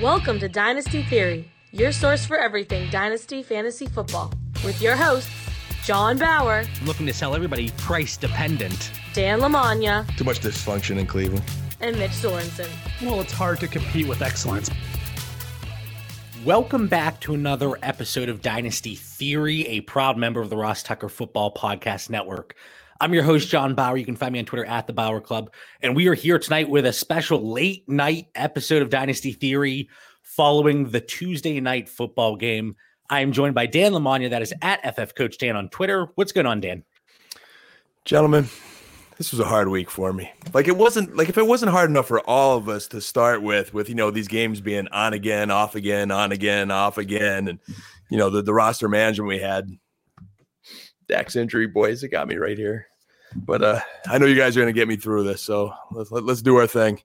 Welcome to Dynasty Theory, your source for everything Dynasty Fantasy Football, with your hosts, John Bauer, I'm looking to sell everybody price dependent. Dan Lamagna, Too much dysfunction in Cleveland. and Mitch Sorensen. Well, it's hard to compete with excellence. Welcome back to another episode of Dynasty Theory, a proud member of the Ross Tucker Football Podcast Network. I'm your host, John Bauer. You can find me on Twitter at the Bauer Club. And we are here tonight with a special late night episode of Dynasty Theory following the Tuesday night football game. I am joined by Dan Lamagna, that is at FF Coach Dan on Twitter. What's going on, Dan? Gentlemen, this was a hard week for me. Like it wasn't like if it wasn't hard enough for all of us to start with, with you know these games being on again, off again, on again, off again, and you know the the roster management we had. Dak's injury, boys, it got me right here. But uh I know you guys are going to get me through this, so let's let, let's do our thing.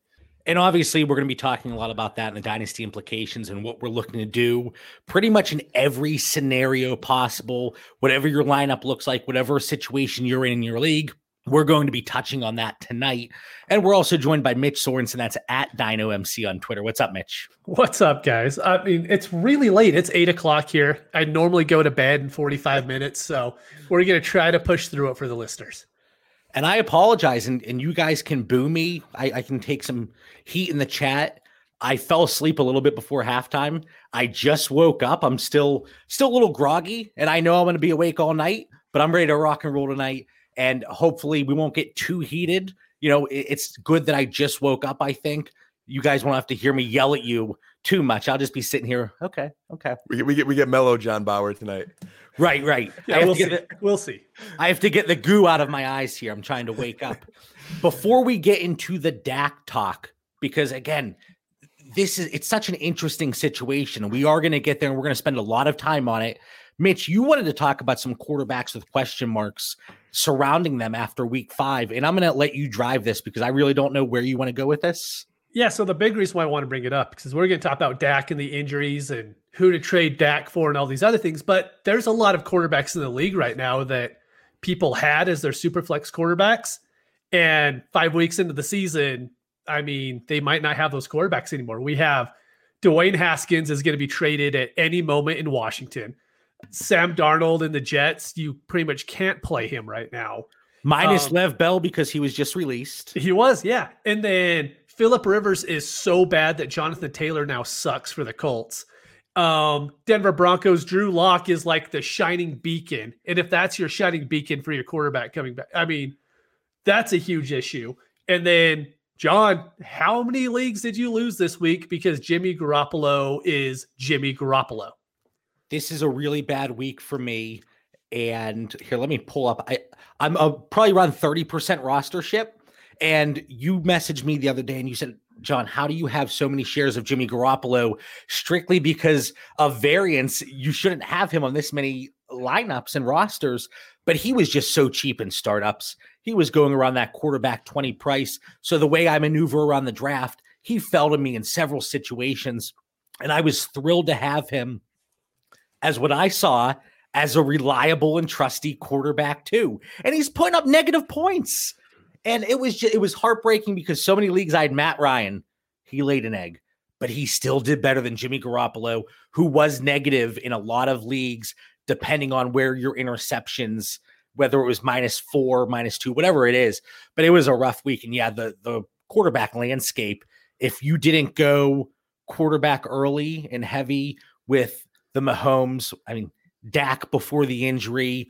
And obviously, we're going to be talking a lot about that and the dynasty implications and what we're looking to do pretty much in every scenario possible, whatever your lineup looks like, whatever situation you're in in your league. We're going to be touching on that tonight. And we're also joined by Mitch Sorensen. That's at DynoMC on Twitter. What's up, Mitch? What's up, guys? I mean, it's really late. It's eight o'clock here. I normally go to bed in 45 minutes. So we're going to try to push through it for the listeners. And I apologize, and, and you guys can boo me. I, I can take some heat in the chat. I fell asleep a little bit before halftime. I just woke up. I'm still still a little groggy, and I know I'm going to be awake all night, but I'm ready to rock and roll tonight. And hopefully, we won't get too heated. You know, it- it's good that I just woke up. I think you guys won't have to hear me yell at you too much. I'll just be sitting here. Okay, okay, We get we get we get mellow John Bauer tonight. Right, right. Yeah, we'll see. the- We'll see. I have to get the goo out of my eyes here. I'm trying to wake up. Before we get into the Dak talk, because again, this is it's such an interesting situation. We are going to get there and we're going to spend a lot of time on it. Mitch, you wanted to talk about some quarterbacks with question marks surrounding them after week five. And I'm going to let you drive this because I really don't know where you want to go with this. Yeah. So the big reason why I want to bring it up because we're going to talk about Dak and the injuries and who to trade Dak for and all these other things. But there's a lot of quarterbacks in the league right now that people had as their super flex quarterbacks. And five weeks into the season, I mean, they might not have those quarterbacks anymore. We have Dwayne Haskins is going to be traded at any moment in Washington. Sam Darnold in the Jets, you pretty much can't play him right now. Minus Um, Le'Veon Bell because he was just released. He was, yeah. And then Philip Rivers is so bad that Jonathan Taylor now sucks for the Colts. Um, Denver Broncos, Drew Lock is like the shining beacon. And if that's your shining beacon for your quarterback coming back, I mean, that's a huge issue. And then, John, how many leagues did you lose this week because Jimmy Garoppolo is Jimmy Garoppolo? this is a really bad week for me. And here, let me pull up. I I'm uh, probably around 30% roster ship. And you messaged me the other day and you said, John, how do you have so many shares of Jimmy Garoppolo strictly because of variance? You shouldn't have him on this many lineups and rosters, but he was just so cheap in startups. He was going around that quarterback 20 price. So the way I maneuver around the draft, he fell to me in several situations. And I was thrilled to have him as what I saw as a reliable and trusty quarterback too. And he's putting up negative points. And it was just, it was heartbreaking because so many leagues I had Matt Ryan, he laid an egg, but he still did better than Jimmy Garoppolo, who was negative in a lot of leagues, depending on where your interceptions, whether it was minus four, minus two, whatever it is. But it was a rough week. And yeah, the the quarterback landscape, if you didn't go quarterback early and heavy with the Mahomes, I mean, Dak before the injury,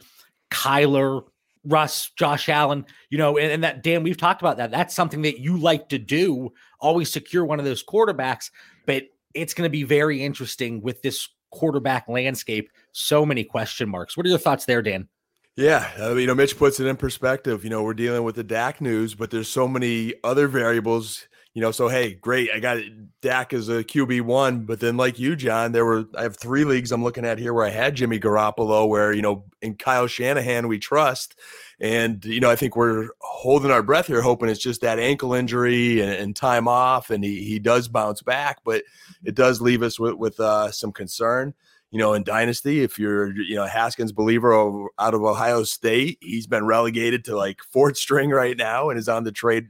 Kyler, Russ, Josh Allen, you know, and, and that Dan, we've talked about that. That's something that you like to do, always secure one of those quarterbacks. But it's going to be very interesting with this quarterback landscape. So many question marks. What are your thoughts there, Dan? Yeah, uh, you know, Mitch puts it in perspective. You know, we're dealing with the Dak news, but there's so many other variables. You know, so hey, great, I got Dak as a QB one, but then like you, John, there were I have three leagues I'm looking at here where I had Jimmy Garoppolo, where you know in Kyle Shanahan we trust, and you know I think we're holding our breath here, hoping it's just that ankle injury and, and time off, and he he does bounce back, but it does leave us with with uh, some concern. You know, in Dynasty, if you're, you know, Haskins believer out of Ohio State, he's been relegated to like fourth string right now and is on the trade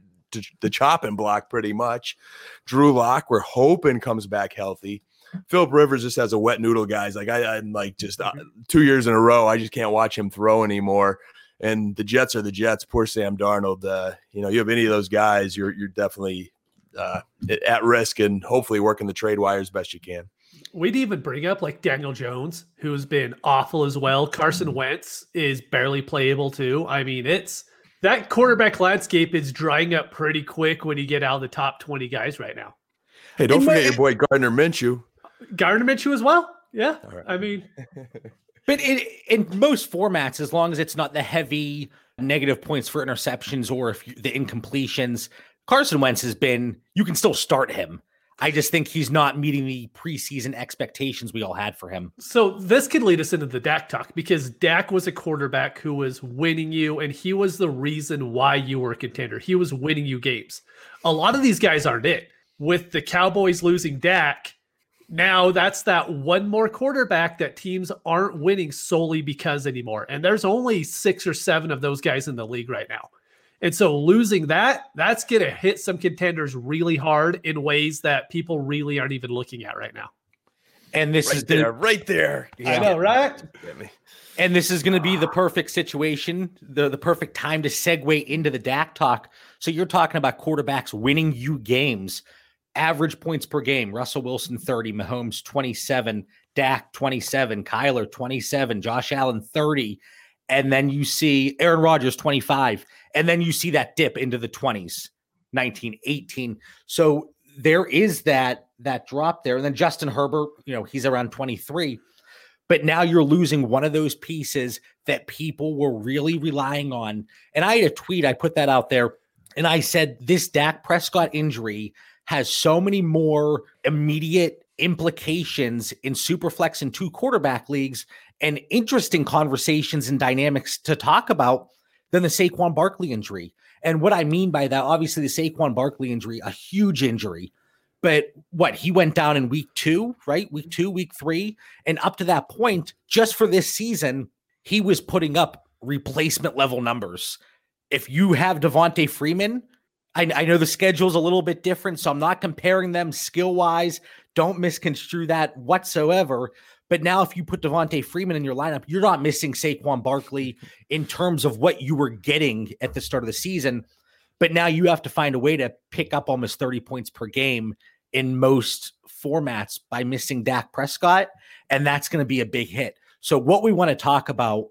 the chopping block pretty much. Drew Lock, we're hoping comes back healthy. Philip Rivers just has a wet noodle, guys. Like I, I'm like just uh, two years in a row, I just can't watch him throw anymore. And the Jets are the Jets. Poor Sam Darnold. Uh, you know, you have any of those guys, you're you're definitely uh, at risk, and hopefully working the trade wire as best you can. We'd even bring up like Daniel Jones, who's been awful as well. Carson Wentz is barely playable too. I mean, it's that quarterback landscape is drying up pretty quick when you get out of the top 20 guys right now. Hey, don't forget your boy Gardner Minshew. Gardner Minshew as well. Yeah. Right. I mean, but in, in most formats, as long as it's not the heavy negative points for interceptions or if you, the incompletions, Carson Wentz has been, you can still start him. I just think he's not meeting the preseason expectations we all had for him. So this could lead us into the Dak talk because Dak was a quarterback who was winning you, and he was the reason why you were a contender. He was winning you games. A lot of these guys aren't it. With the Cowboys losing Dak, now that's that one more quarterback that teams aren't winning solely because anymore. And there's only six or seven of those guys in the league right now. And so losing that, that's going to hit some contenders really hard in ways that people really aren't even looking at right now. And this right is there, the, right there. Yeah. I know, right? And this is going to be the perfect situation, the, the perfect time to segue into the Dak talk. So you're talking about quarterbacks winning you games, average points per game. Russell Wilson 30, Mahomes 27, Dak 27, Kyler 27, Josh Allen 30. And then you see Aaron Rodgers 25 and then you see that dip into the 20s 19 18 so there is that that drop there. And then justin herbert you know he's around 23 but now you're losing one of those pieces that people were really relying on. And i had a tweet i put that out there and i said this dak prescott injury has so many more immediate implications in superflex and two quarterback leagues and interesting conversations and dynamics to talk about than the Saquon Barkley injury. And what I mean by that, obviously, the Saquon Barkley injury, a huge injury. But what he went down in week two, right? Week two, week three. And up to that point, just for this season, he was putting up replacement level numbers. If you have Devonta Freeman, I, I know the schedule's a little bit different, so I'm not comparing them skill wise. Don't misconstrue that whatsoever. But now, if you put Devonta Freeman in your lineup, you're not missing Saquon Barkley in terms of what you were getting at the start of the season. But now you have to find a way to pick up almost 30 points per game in most formats by missing Dak Prescott. And that's going to be a big hit. So, what we want to talk about,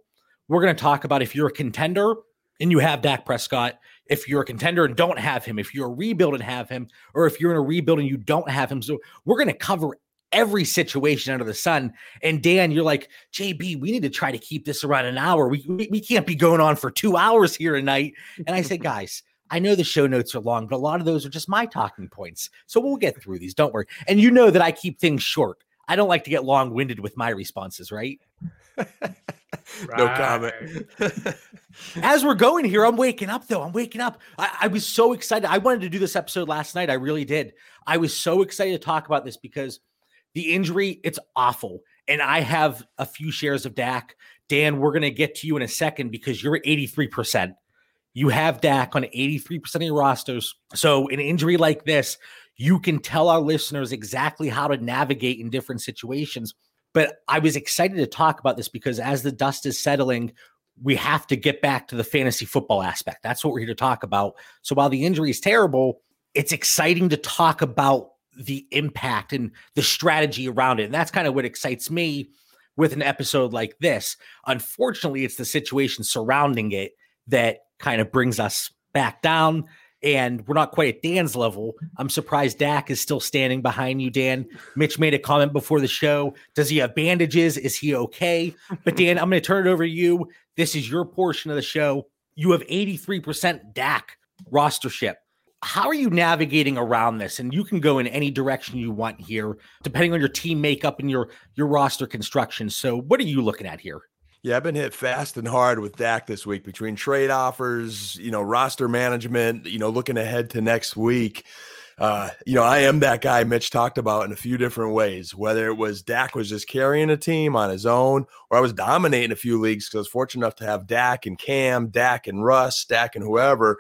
we're going to talk about if you're a contender and you have Dak Prescott, if you're a contender and don't have him, if you're a rebuild and have him, or if you're in a rebuild and you don't have him. So, we're going to cover every situation under the sun. And Dan, you're like, JB, we need to try to keep this around an hour. We, we, we can't be going on for two hours here tonight. And I said, guys, I know the show notes are long, but a lot of those are just my talking points. So we'll get through these. Don't worry. And you know that I keep things short. I don't like to get long winded with my responses, right? no comment. As we're going here, I'm waking up though. I'm waking up. I, I, was so excited. I wanted to do this episode last night. I really did. I was so excited to talk about this because the injury, it's awful. And I have a few shares of Dak. Dan, we're going to get to you in a second because you're at 83%. You have Dak on 83% of your rosters. So, an injury like this, you can tell our listeners exactly how to navigate in different situations. But I was excited to talk about this because as the dust is settling, we have to get back to the fantasy football aspect. That's what we're here to talk about. So, while the injury is terrible, it's exciting to talk about the impact and the strategy around it. And that's kind of what excites me with an episode like this. Unfortunately, it's the situation surrounding it that kind of brings us back down. And we're not quite at Dan's level. I'm surprised Dak is still standing behind you, Dan. Mitch made a comment before the show. Does he have bandages? Is he okay? But Dan, I'm going to turn it over to you. This is your portion of the show. You have 83% Dak rostership how are you navigating around this? And you can go in any direction you want here, depending on your team makeup and your your roster construction. So, what are you looking at here? Yeah, I've been hit fast and hard with Dak this week between trade offers, you know, roster management, you know, looking ahead to next week. Uh, you know, I am that guy Mitch talked about in a few different ways, whether it was Dak was just carrying a team on his own, or I was dominating a few leagues because I was fortunate enough to have Dak and Cam, Dak and Russ, Dak and whoever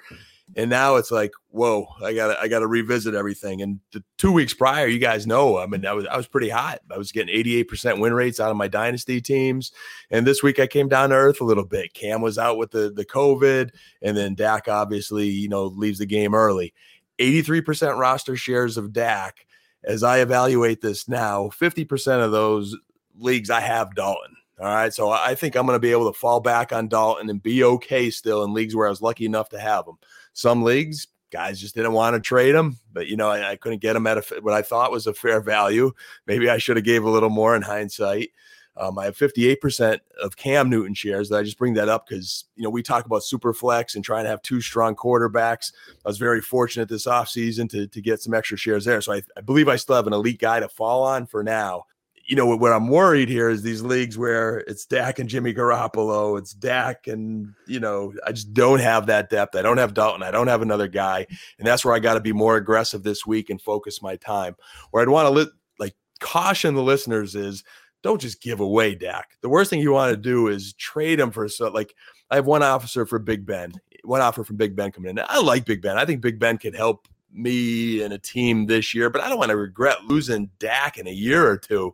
And now it's like, whoa, I got I got to revisit everything. And the two weeks prior, you guys know, I mean, I was I was pretty hot. I was getting 88% win rates out of my dynasty teams. And this week I came down to earth a little bit. Cam was out with the the COVID, and then Dak obviously, you know, leaves the game early. 83% roster shares of Dak. As I evaluate this now, 50% of those leagues I have Dalton. All right. So I think I'm going to be able to fall back on Dalton and be okay still in leagues where I was lucky enough to have him. Some leagues, guys just didn't want to trade him, but you know, I, I couldn't get him at a, what I thought was a fair value. Maybe I should have gave a little more in hindsight. Um, I have 58% of Cam Newton shares. That I just bring that up because, you know, we talk about super flex and trying to have two strong quarterbacks. I was very fortunate this offseason to, to get some extra shares there. So I, I believe I still have an elite guy to fall on for now you know, what I'm worried here is these leagues where it's Dak and Jimmy Garoppolo, it's Dak and, you know, I just don't have that depth. I don't have Dalton. I don't have another guy. And that's where I got to be more aggressive this week and focus my time. Where I'd want to li- like caution the listeners is don't just give away Dak. The worst thing you want to do is trade him for so like I have one officer for Big Ben, one offer from Big Ben coming in. I like Big Ben. I think Big Ben could help me and a team this year, but I don't want to regret losing Dak in a year or two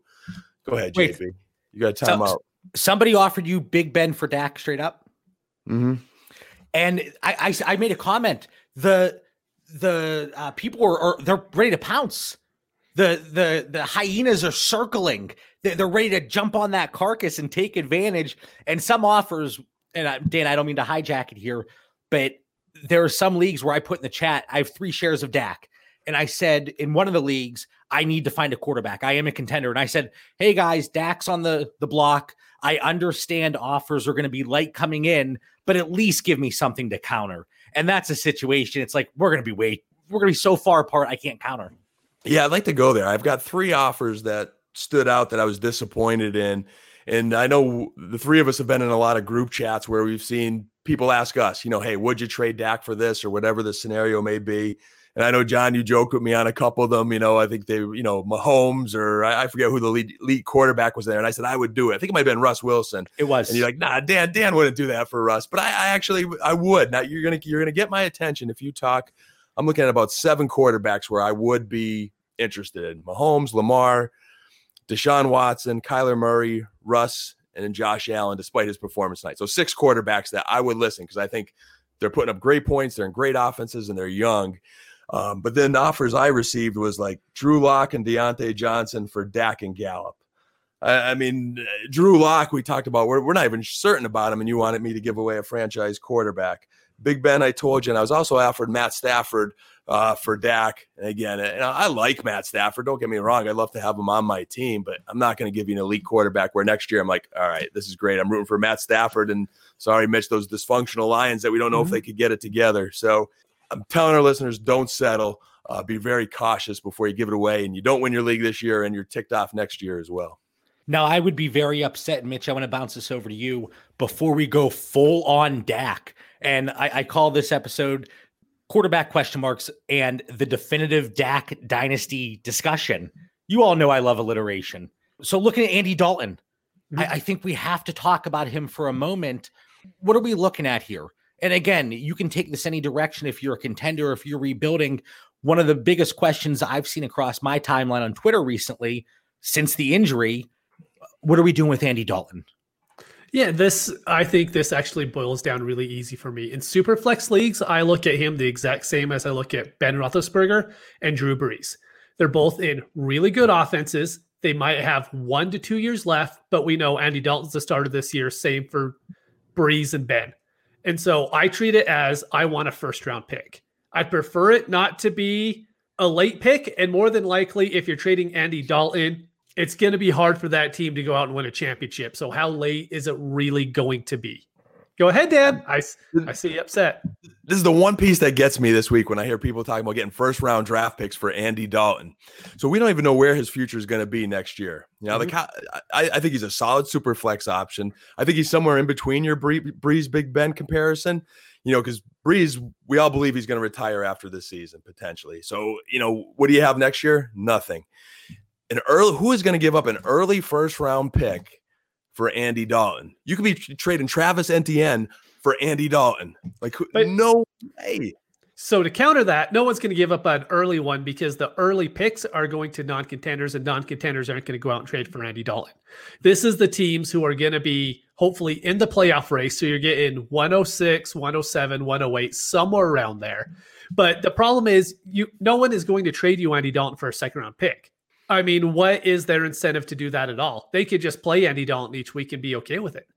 Go ahead, Wait, JB. You got time so, out. Somebody offered you Big Ben for Dak straight up. Mm-hmm. And I, I, I made a comment. The the uh, people are, are, they're ready to pounce. The the the hyenas are circling. They're, they're ready to jump on that carcass and take advantage. And some offers, and I, Dan, I don't mean to hijack it here, but there are some leagues where I put in the chat, I have three shares of Dak. And I said in one of the leagues, I need to find a quarterback. I am a contender. And I said, Hey guys, Dak's on the, the block. I understand offers are going to be light coming in, but at least give me something to counter. And that's a situation. It's like, we're going to be way, we're going to be so far apart. I can't counter. Yeah. I'd like to go there. I've got three offers that stood out that I was disappointed in. And I know the three of us have been in a lot of group chats where we've seen people ask us, you know, Hey, would you trade Dak for this or whatever the scenario may be? And I know John, you joke with me on a couple of them. You know, I think they, you know, Mahomes or I, I forget who the lead, lead quarterback was there, and I said I would do it. I think it might have been Russ Wilson. It was, and you're like, nah, Dan, Dan wouldn't do that for Russ, but I, I actually I would. Now you're gonna you're gonna get my attention if you talk. I'm looking at about seven quarterbacks where I would be interested in Mahomes, Lamar, Deshaun Watson, Kyler Murray, Russ, and then Josh Allen, despite his performance tonight. So six quarterbacks that I would listen because I think they're putting up great points, they're in great offenses, and they're young. Um, but then the offers I received was like Drew Lock and Diontae Johnson for Dak and Gallup. I, I mean, Drew Lock, we talked about, we're, we're not even certain about him, and you wanted me to give away a franchise quarterback. Big Ben, I told you, and I was also offered Matt Stafford uh, for Dak. And again, and I like Matt Stafford. Don't get me wrong; I'd love to have him on my team, but I'm not going to give you an elite quarterback. Where next year I'm like, all right, this is great. I'm rooting for Matt Stafford, and sorry, Mitch, those dysfunctional Lions that we don't know mm-hmm. if they could get it together. So I'm telling our listeners, don't settle. Uh, be very cautious before you give it away, and you don't win your league this year, and you're ticked off next year as well. Now, I would be very upset, Mitch. I want to bounce this over to you before we go full on Dak. And I, I call this episode quarterback question marks and the definitive Dak dynasty discussion. You all know I love alliteration. So, looking at Andy Dalton, mm-hmm. I, I think we have to talk about him for a moment. What are we looking at here? And again, you can take this any direction if you're a contender, if you're rebuilding. One of the biggest questions I've seen across my timeline on Twitter recently since the injury what are we doing with Andy Dalton? Yeah, this I think this actually boils down really easy for me. In super flex leagues, I look at him the exact same as I look at Ben Roethlisberger and Drew Brees. They're both in really good offenses. They might have one to two years left, but we know Andy Dalton's the starter this year. Same for Brees and Ben. And so I treat it as I want a first round pick. I prefer it not to be a late pick. And more than likely, if you're trading Andy Dalton, it's going to be hard for that team to go out and win a championship. So, how late is it really going to be? Go ahead, Dan. I, I see you upset. This is the one piece that gets me this week when I hear people talking about getting first round draft picks for Andy Dalton. So we don't even know where his future is going to be next year. You know, mm-hmm. like I, I think he's a solid super flex option. I think he's somewhere in between your Brees Big Ben comparison. You know, because Brees, we all believe he's going to retire after this season potentially. So you know, what do you have next year? Nothing. An early who is going to give up an early first round pick for Andy Dalton. You could be trading Travis Etienne for Andy Dalton. Like but, no way. So to counter that, no one's going to give up an early one because the early picks are going to non-contenders and non-contenders aren't going to go out and trade for Andy Dalton. This is the teams who are going to be hopefully in the playoff race. So you're getting 106, 107, 108, somewhere around there. But the problem is you no one is going to trade you Andy Dalton for a second round pick. I mean, what is their incentive to do that at all? They could just play Andy Dalton each week and be okay with it.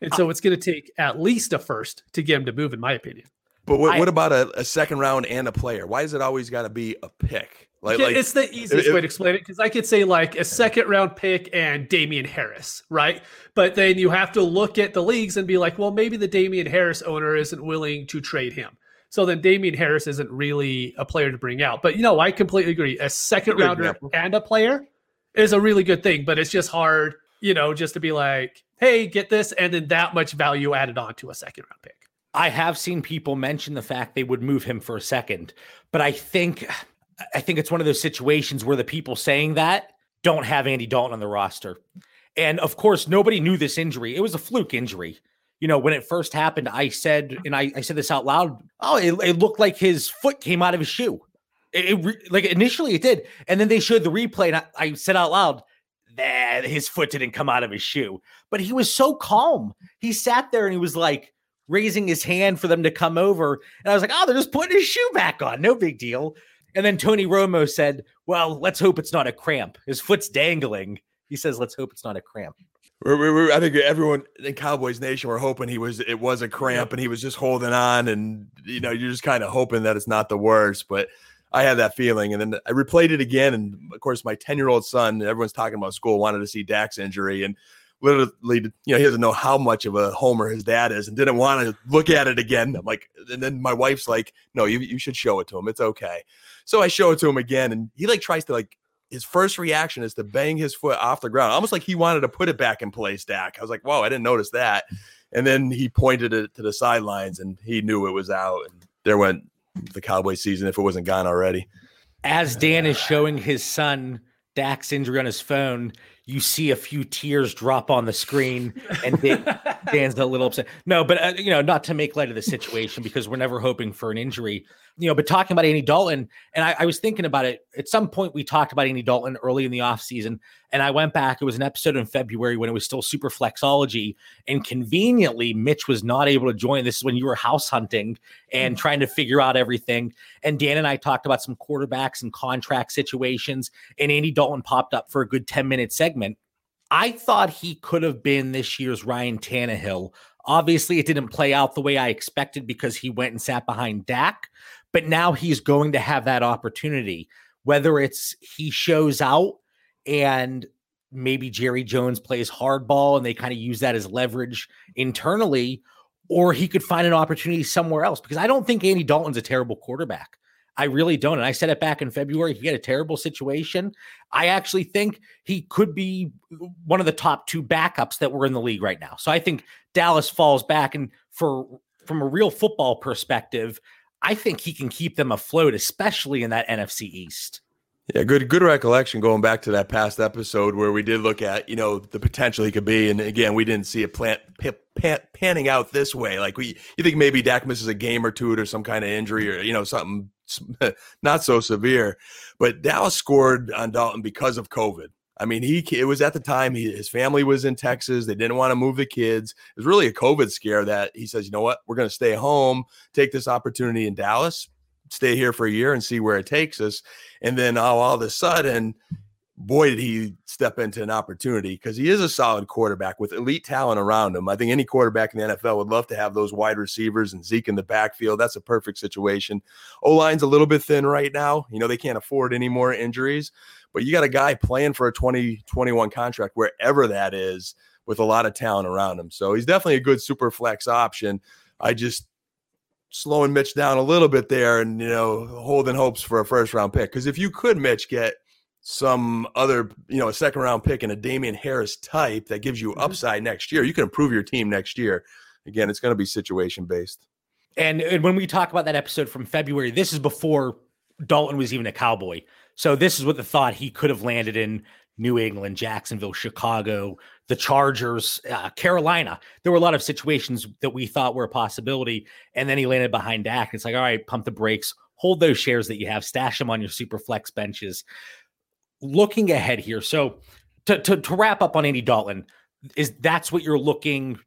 And so it's going to take at least a first to get him to move, in my opinion. But what, I, what about a, a, second round and a player? Why is it always got to be a pick? Like, like it's the easiest it, way to explain it because I could say like a second round pick and Damien Harris, right? But then you have to look at the leagues and be like, well, maybe the Damien Harris owner isn't willing to trade him. So then Damien Harris isn't really a player to bring out. But you know, I completely agree. A second rounder and a player is a really good thing, but it's just hard, you know, just to be like, hey, get this, and then that much value added on to a second round pick. I have seen people mention the fact they would move him for a second, but I think I think it's one of those situations where the people saying that don't have Andy Dalton on the roster. And of course, nobody knew this injury. It was a fluke injury. You know, when it first happened, I said, and I, I said this out loud. Oh, it, it, looked like his foot came out of his shoe. It, it like initially it did, and then they showed the replay, and I, I said out loud, that his foot didn't come out of his shoe. But he was so calm. He sat there and he was like, raising his hand for them to come over. And I was like, oh, they're just putting his shoe back on. No big deal. And then Tony Romo said, well, let's hope it's not a cramp. His foot's dangling. He says, let's hope it's not a cramp. We're, we're, I think everyone in Cowboys Nation were hoping he was it was a cramp and he was just holding on, and you know you're just kind of hoping that it's not the worst. But I had that feeling, and then I replayed it again, and of course my ten year old son, everyone's talking about school, wanted to see Dak's injury, and literally, you know, he doesn't know how much of a homer his dad is and didn't want to look at it again. I'm like, and then my wife's like, no, you, you should show it to him. It's okay. So I show it to him again, and he like tries to like his first reaction is to bang his foot off the ground, almost like he wanted to put it back in place, Dak. I was like, whoa, I didn't notice that. And then he pointed it to the sidelines and he knew it was out. And there went the Cowboy season if it wasn't gone already. As Dan is showing his son Dak's injury on his phone, you see a few tears drop on the screen and Dan, Dan's a little upset. No, but uh, you know, not to make light of the situation because we're never hoping for an injury. You know, but talking about Andy Dalton, and I, I was thinking about it at some point. We talked about Andy Dalton early in the offseason, and I went back. It was an episode in February when it was still super flexology, and conveniently, Mitch was not able to join. This is when you were house hunting and mm. trying to figure out everything. And Dan and I talked about some quarterbacks and contract situations, and Andy Dalton popped up for a good 10 minute segment. I thought he could have been this year's Ryan Tannehill. Obviously, it didn't play out the way I expected because he went and sat behind Dak, but now he's going to have that opportunity. Whether it's he shows out and maybe Jerry Jones plays hardball and they kind of use that as leverage internally, or he could find an opportunity somewhere else because I don't think Andy Dalton's a terrible quarterback. I really don't. And I said it back in February. He had a terrible situation. I actually think he could be one of the top two backups that were in the league right now. So I think Dallas falls back. And for from a real football perspective, I think he can keep them afloat, especially in that NFC East. Yeah, good good recollection going back to that past episode where we did look at you know the potential he could be, and again we didn't see it plant, pan, panning out this way. Like we, you think maybe Dak misses a game or two or some kind of injury or you know something not so severe, but Dallas scored on Dalton because of COVID. I mean, he it was at the time he, his family was in Texas. They didn't want to move the kids. It was really a COVID scare that he says, you know what, we're going to stay home, take this opportunity in Dallas stay here for a year and see where it takes us. And then all, all of a sudden, boy, did he step into an opportunity because he is a solid quarterback with elite talent around him. I think any quarterback in the NFL would love to have those wide receivers and Zeke in the backfield. That's a perfect situation. O line's a little bit thin right now. You know, they can't afford any more injuries, but you got a guy playing for a 2021 contract wherever that is with a lot of talent around him. So he's definitely a good super flex option. I just slowing Mitch down a little bit there and, you know, holding hopes for a first round pick. Because if you could, Mitch, get some other, you know, a second round pick and a Damien Harris type that gives you mm-hmm. upside next year, you can improve your team next year. Again, it's going to be situation based. And, and when we talk about that episode from February, this is before Dalton was even a cowboy. So this is what the thought he could have landed in New England, Jacksonville, Chicago, the Chargers, uh, Carolina. There were a lot of situations that we thought were a possibility. And then he landed behind Dak. It's like, all right, pump the brakes, hold those shares that you have, stash them on your super flex benches. Looking ahead here. So to, to, to wrap up on Andy Dalton, is that's what you're looking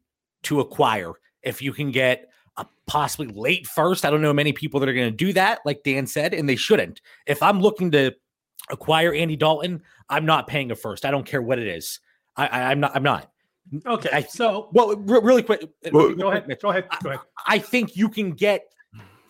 to acquire. If you can get a possibly late first, I don't know many people that are going to do that, like Dan said, and they shouldn't. If I'm looking to acquire Andy Dalton, I'm not paying a first. I don't care what it is. I, I am not. I'm not. Okay. I, so well, re- really quick. Uh, well, go ahead. Go ahead. Go ahead. I, I think you can get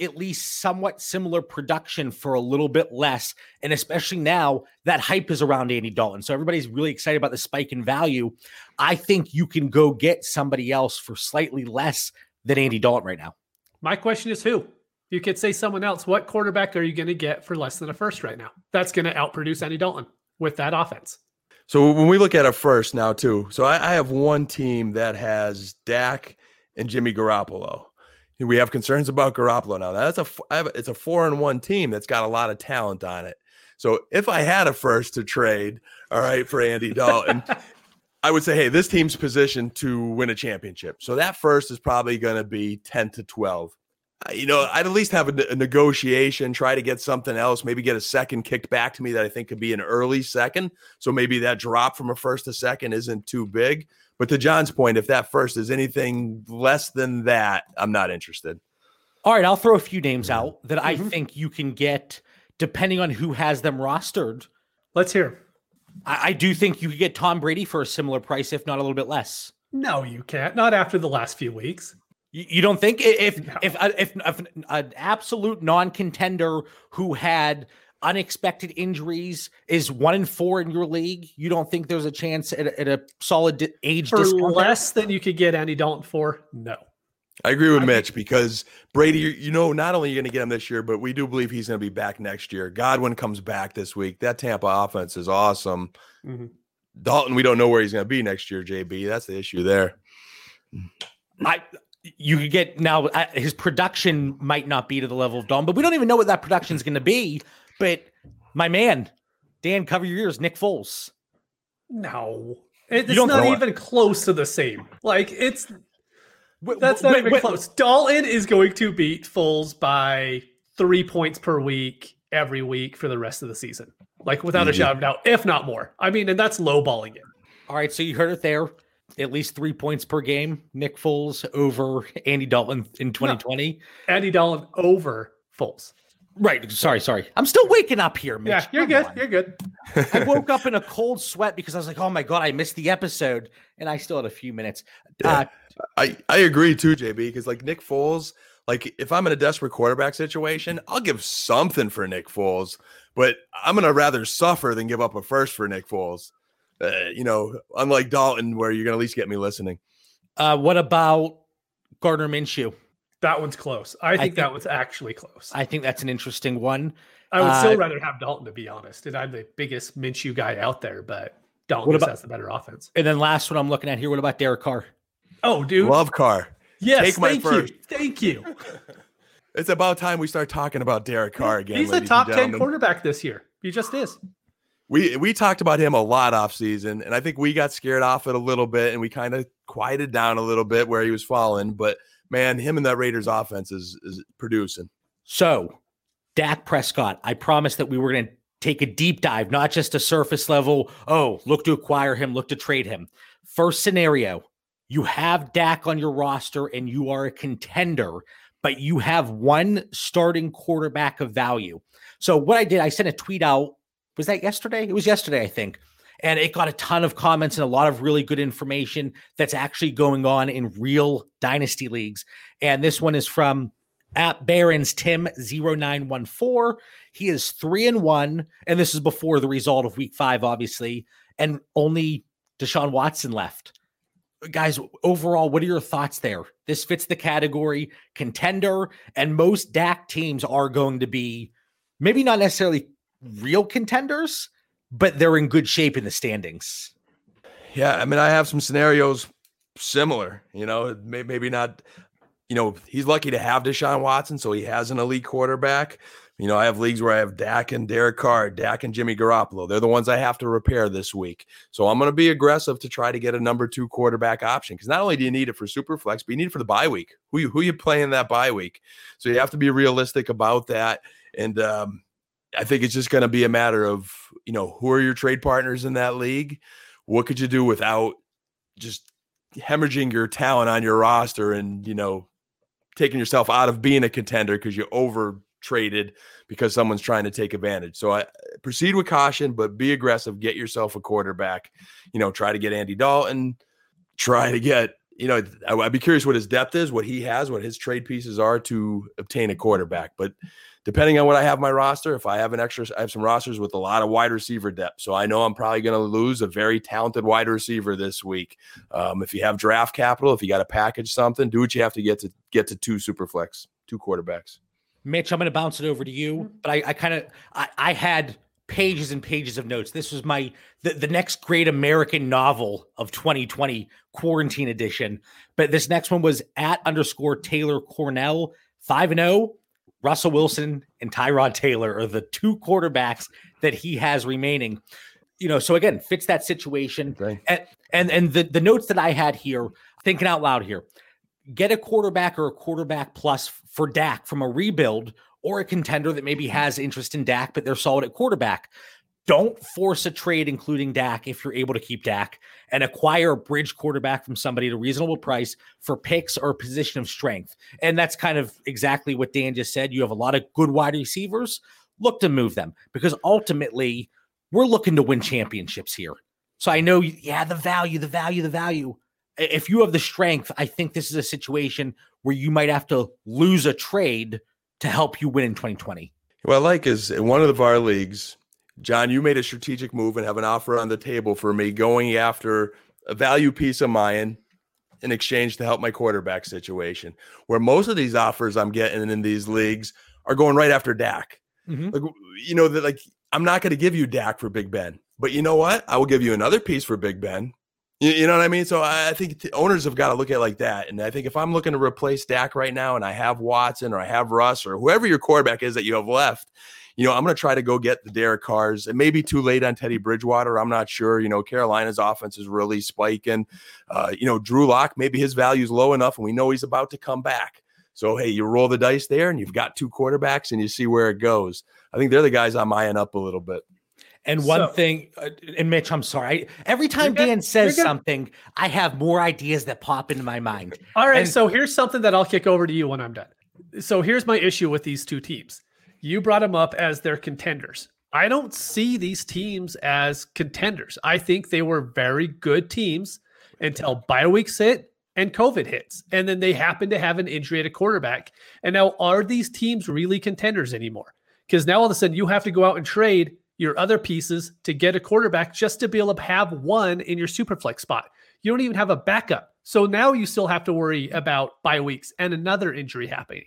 at least somewhat similar production for a little bit less. And especially now that hype is around Andy Dalton. So everybody's really excited about the spike in value. I think you can go get somebody else for slightly less than Andy Dalton right now. My question is who? You could say someone else. What quarterback are you going to get for less than a first right now? That's going to outproduce Andy Dalton with that offense. So when we look at a first now, too, so I, I have one team that has Dak and Jimmy Garoppolo. We have concerns about Garoppolo now. That's a it's a four and one team that's got a lot of talent on it. So if I had a first to trade, all right, for Andy Dalton, I would say, hey, this team's positioned to win a championship. So that first is probably going to be 10 to 12. You know, I'd at least have a, a, negotiation, try to get something else, maybe get a second kicked back to me that I think could be an early second. So maybe that drop from a first to second isn't too big. But to John's point, if that first is anything less than that, I'm not interested. All right, I'll throw a few names out that I mm-hmm. think you can get depending on who has them rostered. Let's hear. I, I do think you could get Tom Brady for a similar price, if not a little bit less. No, you can't. Not after the last few weeks. You, you don't think if no. if, uh, if if, if an absolute non-contender who had unexpected injuries is one in four in your league, you don't think there's a chance at, at a solid age for less than you could get Andy Dalton for? No. I agree with I Mitch think- because Brady, you know, not only are you going to get him this year, but we do believe he's going to be back next year. Godwin comes back this week. That Tampa offense is awesome. Mm-hmm. Dalton, we don't know where he's going to be next year. JB, that's the issue there. I you could get now uh, his production might not be to the level of Dalton, but we don't even know what that production is going to be. But my man, Dan, cover your ears. Nick Foles. No, it's not even close to the same. Like it's that's not wait, even wait, close. Dalton is going to beat Foles by three points per week every week for the rest of the season, like without mm-hmm. a shadow of doubt, if not more. I mean, and that's lowballing it. All right, so you heard it there. At least three points per game. Nick Foles over Andy Dalton in 2020. No, Andy Dalton over Foles. Right. Sorry, sorry. I'm still waking up here, Mitch. Yeah, you're Come good. On. You're good. I woke up in a cold sweat because I was like, oh my God, I missed the episode. And I still had a few minutes. Yeah. Uh, I, I agree too, JB, because like Nick Foles, like if I'm in a desperate quarterback situation, I'll give something for Nick Foles, but I'm gonna rather suffer than give up a first for Nick Foles. Uh, you know, unlike Dalton, where you're gonna at least get me listening. Uh, what about Gardner Minshew? That one's close. I think, I think, that one's actually close. I think that's an interesting one. I would uh, still rather have Dalton, to be honest. And I'm the biggest Minshew guy out there, but Dalton about, has the better offense. And then last one I'm looking at here. What about Derek Carr? Oh, dude, love Carr. Yes, Take thank you, thank you. it's about time we start talking about Derek Carr again. He's a top ten quarterback this year. He just is. We we talked about him a lot off season, and I think we got scared off it a little bit, and we kind of quieted down a little bit where he was falling, but man, him and that Raiders offense is is producing. So, Dak Prescott, I promised that we were going to take a deep dive, not just a surface level. Oh, look to acquire him, look to trade him. First scenario, you have Dak on your roster and you are a contender, but you have one starting quarterback of value. So, what I did, I sent a tweet out. Was that yesterday? It was yesterday, I think and it got a ton of comments and a lot of really good information that's actually going on in real dynasty leagues. And this one is from at Barons Tim 0914. He is three and one, and this is before the result of week five, obviously, and only Deshaun Watson left. Guys, overall, what are your thoughts there? This fits the category contender, and most Dak teams are going to be maybe not necessarily real contenders, but they're in good shape in the standings. Yeah, I mean, I have some scenarios similar. You know, maybe not. You know, he's lucky to have Deshaun Watson, so he has an elite quarterback. You know, I have leagues where I have Dak and Derek Carr, Dak and Jimmy Garoppolo. They're the ones I have to repair this week. So I'm going to be aggressive to try to get a number two quarterback option because not only do you need it for super flex, but you need it for the bye week. Who you who you playing that bye week? So you have to be realistic about that. And um, I think it's just going to be a matter of you know who are your trade partners in that league. What could you do without just hemorrhaging your talent on your roster and you know taking yourself out of being a contender because you over traded because someone's trying to take advantage. So I proceed with caution, but be aggressive. Get yourself a quarterback. You know, try to get Andy Dalton. Try to get. You know, I'd be curious what his depth is, what he has, what his trade pieces are to obtain a quarterback. But depending on what I have my roster, if I have an extra, I have some rosters with a lot of wide receiver depth. So I know I'm probably going to lose a very talented wide receiver this week. Um, if you have draft capital, if you got to package something, do what you have to get to get to two super flex, two quarterbacks. Mitch, I'm going to bounce it over to you, mm-hmm. but I, I kind of I, I, had pages and pages of notes. This was my the, the next great American novel of 2020 quarantine edition. But this next one was at underscore Taylor Cornell five and zero. Oh. Russell Wilson and Tyrod Taylor are the two quarterbacks that he has remaining. You know, so again, fits that situation. Right. And and and the the notes that I had here, thinking out loud here get a quarterback or a quarterback plus for Dak from a rebuild or a contender that maybe has interest in Dak, but they're solid at quarterback. Don't force a trade, including Dak, if you're able to keep Dak and acquire a bridge quarterback from somebody at a reasonable price for picks or a position of strength. And that's kind of exactly what Dan just said. You have a lot of good wide receivers. Look to move them because ultimately we're looking to win championships here. So I know, yeah, the value, the value, the value if you have the strength, I think this is a situation where you might have to lose a trade to help you win in 2020. Well, I like is in one of the our leagues, John, you made a strategic move and have an offer on the table for me going after a value piece of mine in exchange to help my quarterback situation. Where most of these offers I'm getting in these leagues are going right after Dak. Mm-hmm. Like you know that like I'm not going to give you Dak for Big Ben, but you know what? I will give you another piece for Big Ben you, you know what I mean? So I, I think owners have got to look at it like that. And I think if I'm looking to replace Dak right now and I have Watson or I have Russ or whoever your quarterback is that you have left, you know, I'm going to try to go get the Derek Carrs. It may be too late on Teddy Bridgewater. I'm not sure. You know, Carolina's offense is really spiking. Uh, you know, Drew Lock, maybe his value is low enough and we know he's about to come back. So, hey, you roll the dice there and you've got two quarterbacks and you see where it goes. I think they're the guys I'm eyeing up a little bit. And one so, thing, uh, and Mitch, I'm sorry. every time Dan says something, I have more ideas that pop into my mind. All right. And, so here's something that I'll kick over to you when I'm done. So here's my issue with these two teams. You brought them up as their contenders. I don't see these teams as contenders. I think they were very good teams until bye weeks hit and COVID hits. And then they happen to have an injury at a quarterback. And now, are these teams really contenders anymore? Because now all of a sudden you have to go out and trade your other pieces to get a quarterback just to be able to have one in your super flex spot. You don't even have a backup. So now you still have to worry about bye weeks and another injury happening.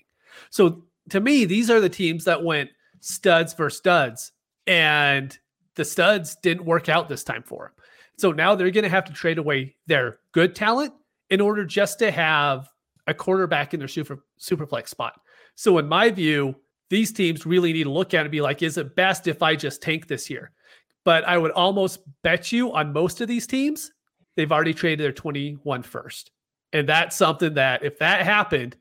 So to me, these are the teams that went studs for studs, and the studs didn't work out this time for them. So now they're going to have to trade away their good talent in order just to have a quarterback in their super super flex spot. So in my view, these teams really need to look at and be like, is it best if I just tank this year? But I would almost bet you on most of these teams, they've already traded their 21 first. And that's something that if that happened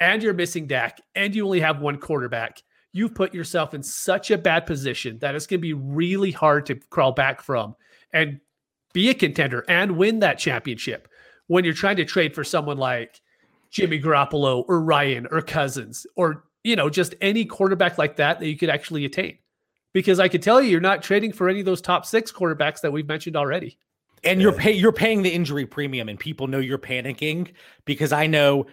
and you're missing Dak and you only have one quarterback, you've put yourself in such a bad position that it's going to be really hard to crawl back from and be a contender and win that championship when you're trying to trade for someone like Jimmy Garoppolo or Ryan or Cousins or you know, just any quarterback like that that you could actually attain. Because I could tell you, you're not trading for any of those top six quarterbacks that we've mentioned already. And you're pay, you're paying the injury premium, and people know you're panicking because I know,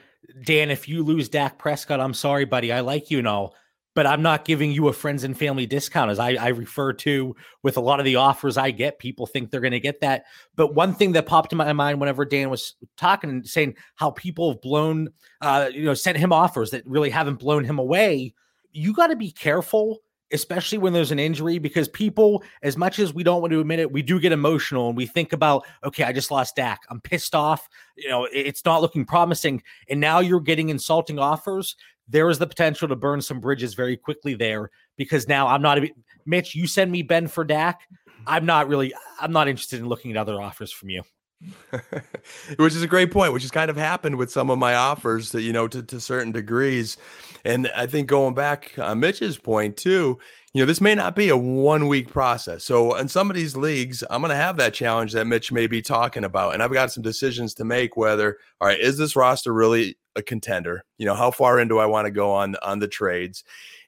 Dan, if you lose Dak Prescott, I'm sorry, buddy. I like you and all, but I'm not giving you a friends and family discount as I, I refer to with a lot of the offers I get. People think they're going to get that. But one thing that popped in my mind whenever Dan was talking and saying how people have blown, uh, you know, sent him offers that really haven't blown him away. You got to be careful especially when there's an injury, because people, as much as we don't want to admit it, we do get emotional and we think about, okay, I just lost Dak. I'm pissed off. You know, it's not looking promising. And now you're getting insulting offers there is the potential to burn some bridges very quickly there because now I'm not a Mitch. You send me Ben for Dak. I'm not really. I'm not interested in looking at other offers from you. which is a great point, which has kind of happened with some of my offers that, you know, to, to certain degrees. And I think going back on Mitch's point too, you know, this may not be a one week process. So in some of these leagues, I'm going to have that challenge that Mitch may be talking about. And I've got some decisions to make whether, all right, is this roster really a contender? You know, how far in do I want to go on, on the trades?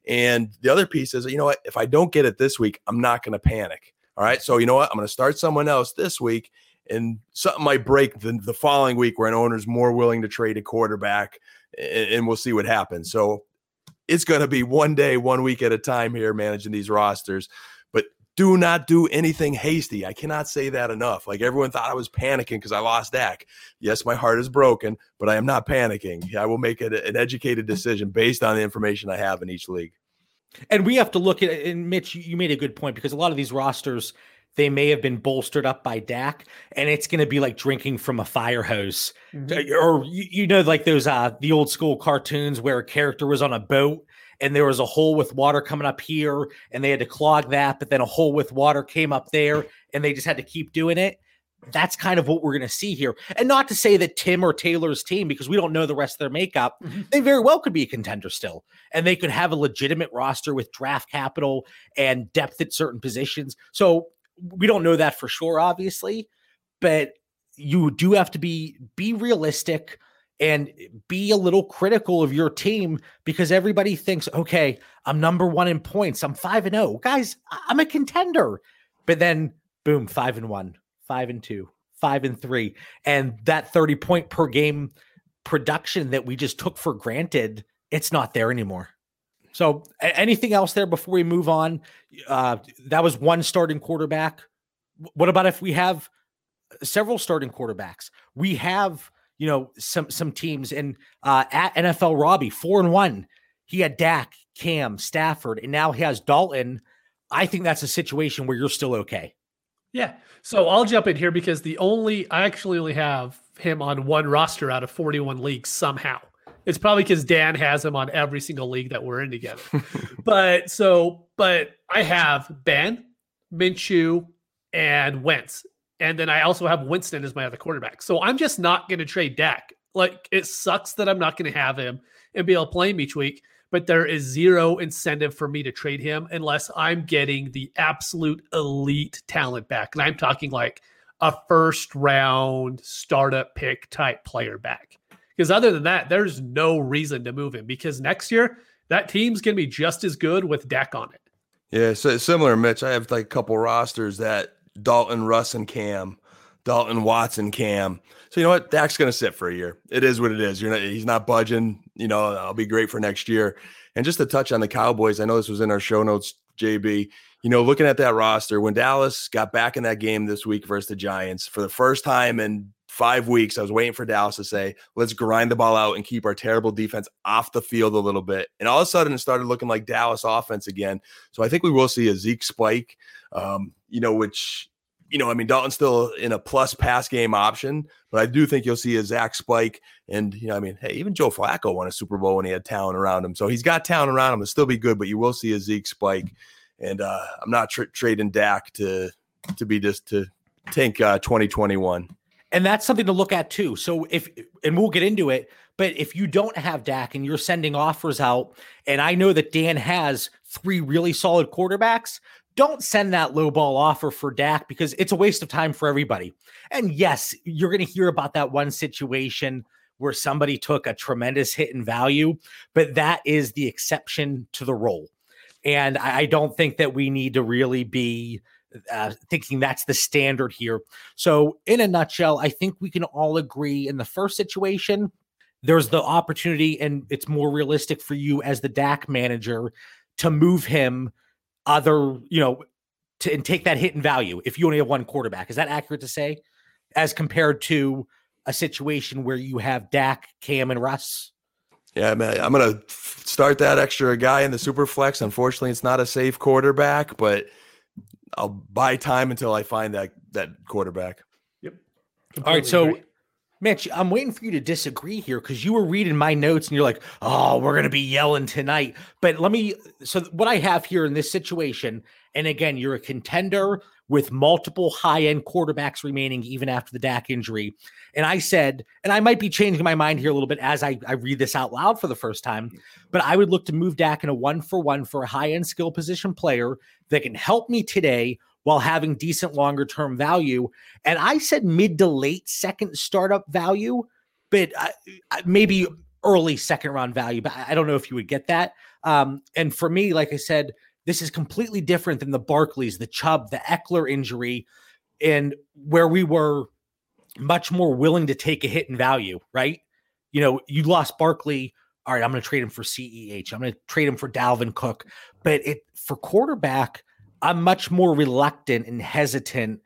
And the other piece is, you know what, if I don't get it this week, I'm not going to panic. All right. So, you know what, I'm going to start someone else this week and something might break the, the following week where an owner's more willing to trade a quarterback and, and we'll see what happens. So it's going to be one day, one week at a time here managing these rosters. But do not do anything hasty. I cannot say that enough. Like everyone thought I was panicking because I lost Dak. Yes, my heart is broken, but I am not panicking. I will make it an educated mm. decision based on the information I have in each league. And we have to look at and Mitch, you made a good point because a lot of these rosters they may have been bolstered up by Dak, and it's going to be like drinking from a fire hose, mm-hmm. or you, you, know, like those uh the old school cartoons where a character was on a boat and there was a hole with water coming up here, and they had to clog that, but then a hole with water came up there, and they just had to keep doing it. That's kind of what we're going to see here. And not to say that Tim or Taylor's team, because we don't know the rest of their makeup, mm-hmm. they very well could be a contender still. And they could have a legitimate roster with draft capital and depth at certain positions. So we don't know that for sure, obviously, but you do have to be be realistic and be a little critical of your team because everybody thinks, okay, I'm number one in points. I'm five and oh. Guys, I'm a contender. But then boom, five and one, five and two, five and three. And that 30 point per game production that we just took for granted, it's not there anymore. So, anything else there before we move on? Uh, that was one starting quarterback. What about if we have several starting quarterbacks? We have, you know, some some teams and uh, at NFL Robbie four and one. He had Dak, Cam, Stafford, and now he has Dalton. I think that's a situation where you're still okay. Yeah. So I'll jump in here because the only I actually only have him on one roster out of 41 leagues somehow. It's probably because Dan has him on every single league that we're in together. but so, but I have Ben, Minshew, and Wentz. And then I also have Winston as my other quarterback. So I'm just not going to trade Dak. Like it sucks that I'm not going to have him and be able to play him each week, but there is zero incentive for me to trade him unless I'm getting the absolute elite talent back. And I'm talking like a first round startup pick type player back. Because other than that, there's no reason to move him because next year that team's going to be just as good with Dak on it. Yeah, so similar, Mitch. I have like a couple rosters that Dalton, Russ, and Cam, Dalton, Watson, Cam. So you know what? Dak's going to sit for a year. It is what it is. You're not. He's not budging. You know, I'll be great for next year. And just to touch on the Cowboys, I know this was in our show notes, JB. You know, looking at that roster, when Dallas got back in that game this week versus the Giants for the first time in five weeks, I was waiting for Dallas to say, let's grind the ball out and keep our terrible defense off the field a little bit. And all of a sudden, it started looking like Dallas offense again. So I think we will see a Zeke spike, um, you know, which, you know, I mean, Dalton's still in a plus pass game option, but I do think you'll see a Zeke spike. And, you know, I mean, hey, even Joe Flacco won a Super Bowl when he had talent around him. So he's got talent around him to still be good, but you will see a Zeke spike. And uh, I'm not tra- trading Dak to to be just to tank uh, 2021 and that's something to look at too. So if and we'll get into it, but if you don't have Dak and you're sending offers out, and I know that Dan has three really solid quarterbacks, don't send that low ball offer for Dak because it's a waste of time for everybody. And yes, you're going to hear about that one situation where somebody took a tremendous hit in value, but that is the exception to the rule. And I don't think that we need to really be uh, thinking that's the standard here. So, in a nutshell, I think we can all agree in the first situation, there's the opportunity, and it's more realistic for you as the Dak manager to move him other, you know, to and take that hit in value if you only have one quarterback. Is that accurate to say? As compared to a situation where you have Dak, Cam, and Russ? Yeah, man, I'm gonna start that extra guy in the super flex. Unfortunately, it's not a safe quarterback, but I'll buy time until I find that that quarterback. Yep. Completely All right, so agree. Mitch, I'm waiting for you to disagree here because you were reading my notes and you're like, oh, we're going to be yelling tonight. But let me, so what I have here in this situation, and again, you're a contender with multiple high end quarterbacks remaining even after the Dak injury. And I said, and I might be changing my mind here a little bit as I, I read this out loud for the first time, but I would look to move Dak in a one for one for a high end skill position player that can help me today while having decent longer term value. And I said mid to late second startup value, but I, I, maybe early second round value. But I don't know if you would get that. Um, and for me, like I said, this is completely different than the Barkleys, the Chubb, the Ekeler injury, and where we were much more willing to take a hit in value, right? You know, you lost Barkley. All right, I'm going to trade him for CEH. I'm going to trade him for Dalvin Cook. But it for quarterback, I'm much more reluctant and hesitant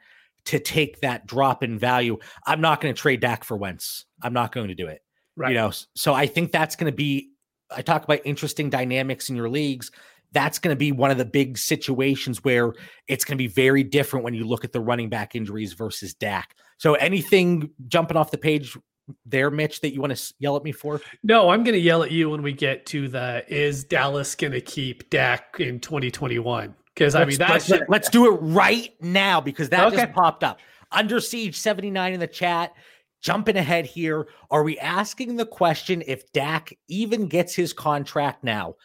to take that drop in value. I'm not going to trade Dak for Wentz. I'm not going to do it. Right. You know, so I think that's going to be. I talk about interesting dynamics in your leagues. That's going to be one of the big situations where it's going to be very different when you look at the running back injuries versus Dak. So anything jumping off the page there, Mitch, that you want to yell at me for? No, I'm going to yell at you when we get to the is Dallas going to keep Dak in 2021? Because I mean, that's let's, let's, do it right now because that okay. just popped up. Under Siege 79 in the chat. Jumping ahead here, are we asking the question if Dak even gets his contract now?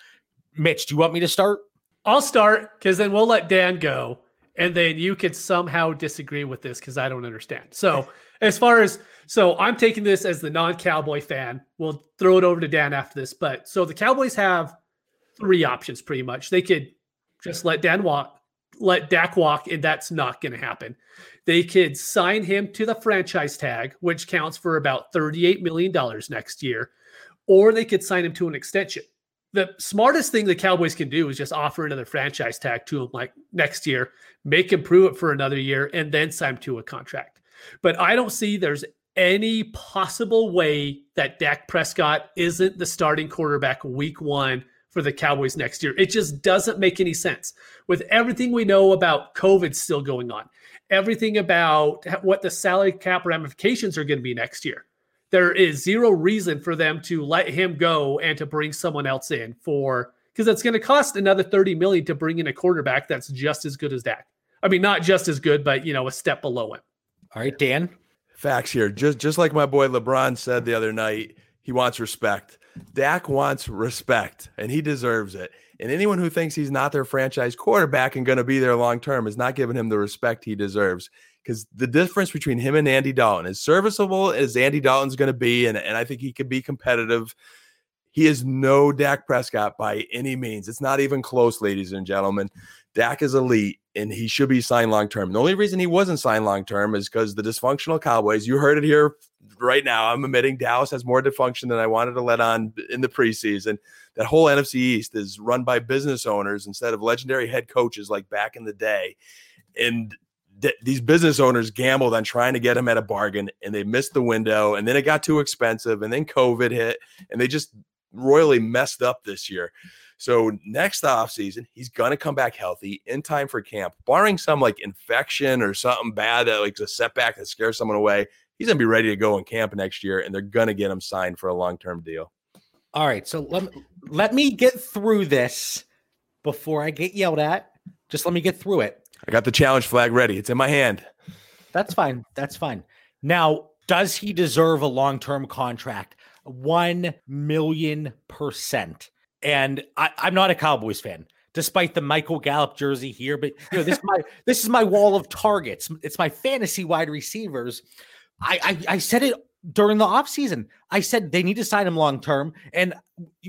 Mitch, do you want me to start? I'll start because then we'll let Dan go, and then you can somehow disagree with this because I don't understand. So, as far as so, I'm taking this as the non-Cowboy fan. We'll throw it over to Dan after this. But so the Cowboys have three options pretty much. They could just let Dan walk, let Dak walk, and that's not going to happen. They could sign him to the franchise tag, which counts for about $38 million next year, or they could sign him to an extension. The smartest thing the Cowboys can do is just offer another franchise tag to him like next year, make him prove it for another year, and then sign to a contract. But I don't see there's any possible way that Dak Prescott isn't the starting quarterback week one for the Cowboys next year. It just doesn't make any sense with everything we know about COVID still going on, everything about what the salary cap ramifications are going to be next year. There is zero reason for them to let him go and to bring someone else in for because it's going to cost another 30 million to bring in a quarterback that's just as good as Dak. I mean, not just as good, but you know, a step below him. All right, Dan. Facts here. Just just like my boy LeBron said the other night, he wants respect. Dak wants respect and he deserves it. And anyone who thinks he's not their franchise quarterback and going to be there long term is not giving him the respect he deserves. Because the difference between him and Andy Dalton, as serviceable as Andy Dalton's going to be, and, and I think he could be competitive, he is no Dak Prescott by any means. It's not even close, ladies and gentlemen. Dak is elite and he should be signed long term. The only reason he wasn't signed long term is because the dysfunctional Cowboys, you heard it here right now. I'm admitting Dallas has more dysfunction than I wanted to let on in the preseason. That whole NFC East is run by business owners instead of legendary head coaches like back in the day. And th- these business owners gambled on trying to get him at a bargain and they missed the window. And then it got too expensive. And then COVID hit and they just royally messed up this year. So next offseason, he's gonna come back healthy in time for camp, barring some like infection or something bad that like a setback that scares someone away. He's gonna be ready to go in camp next year, and they're gonna get him signed for a long term deal. All right, so let let me get through this before I get yelled at. Just let me get through it. I got the challenge flag ready. It's in my hand. That's fine. That's fine. Now, does he deserve a long term contract? 1 million percent. And I, I'm not a Cowboys fan, despite the Michael Gallup jersey here. But you know, this is my this is my wall of targets. It's my fantasy wide receivers. I, I, I said it during the offseason. I said they need to sign him long term. And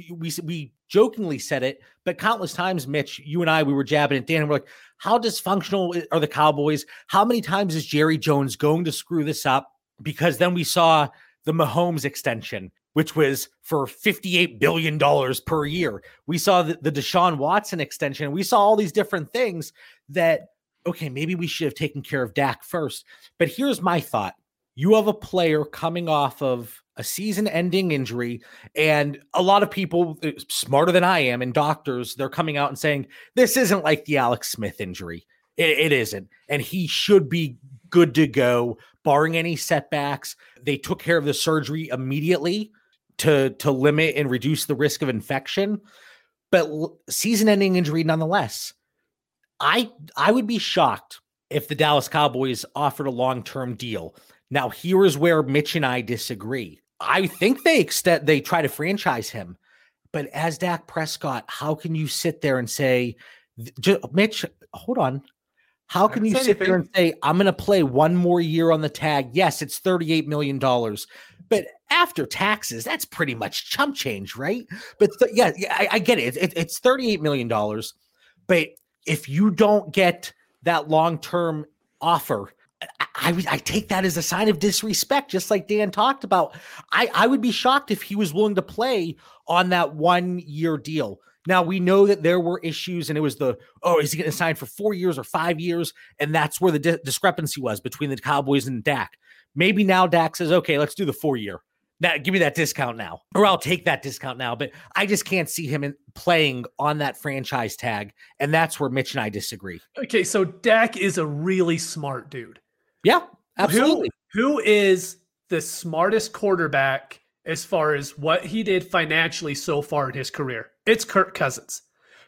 we we jokingly said it, but countless times, Mitch, you and I, we were jabbing at Dan, and we're like, how dysfunctional are the Cowboys? How many times is Jerry Jones going to screw this up? Because then we saw the Mahomes extension which was for $58 billion per year. We saw the, the Deshaun Watson extension. We saw all these different things that, okay, maybe we should have taken care of Dak first. But here's my thought you have a player coming off of a season ending injury, and a lot of people uh, smarter than I am and doctors, they're coming out and saying, this isn't like the Alex Smith injury. It, it isn't. And he should be good to go, barring any setbacks. They took care of the surgery immediately to to limit and reduce the risk of infection. But season-ending injury nonetheless. I I would be shocked if the Dallas Cowboys offered a long-term deal. Now, here is where Mitch and I disagree. I think they extend they try to franchise him. But as Dak Prescott, how can you sit there and say, Mitch, hold on. How can you sit anything. there and say, I'm going to play one more year on the tag? Yes, it's $38 million. But after taxes, that's pretty much chump change, right? But th- yeah, I, I, get it. it. It's $38 million. But if you don't get that long term offer, I, I, take that as a sign of disrespect, just like Dan talked about. I, I would be shocked if he was willing to play on that one year deal. Now we know that there were issues, and it was the oh, is he going to sign for four years or five years? And that's where the di- discrepancy was between the Cowboys and Dak. Maybe now Dak says, okay, let's do the four year. Now give me that discount now, or I'll take that discount now. But I just can't see him in, playing on that franchise tag, and that's where Mitch and I disagree. Okay, so Dak is a really smart dude. Yeah, absolutely. who, who is the smartest quarterback as far as what he did financially so far in his career? It's Kirk Cousins.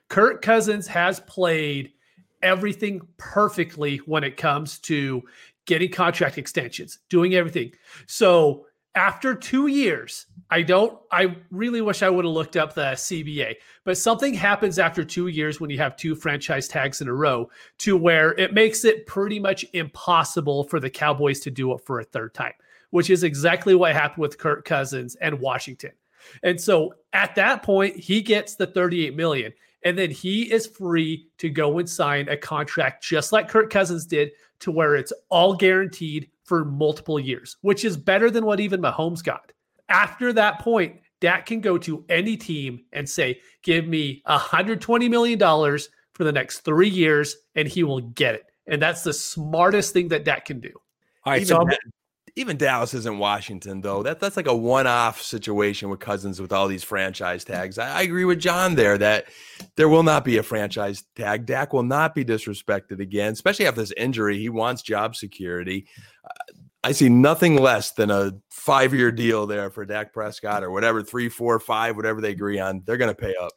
Kirk Cousins has played everything perfectly when it comes to getting contract extensions, doing everything. So after two years, I don't, I really wish I would have looked up the CBA, but something happens after two years when you have two franchise tags in a row to where it makes it pretty much impossible for the Cowboys to do it for a third time, which is exactly what happened with Kirk Cousins and Washington. And so at that point, he gets the 38 million. And then he is free to go and sign a contract just like Kirk Cousins did, to where it's all guaranteed for multiple years, which is better than what even Mahomes got. After that point, Dak can go to any team and say, Give me $120 million for the next three years, and he will get it. And that's the smartest thing that Dak can do. All right. Even so even Dallas isn't Washington though. That that's like a one-off situation with Cousins with all these franchise tags. I, I, agree with John there that there will not be a franchise tag. Dak will not be disrespected again, especially after this injury. He wants job security. Uh, I see nothing less than a five-year deal there for Dak Prescott or whatever, three, four, five, whatever they agree on. They're going to pay up.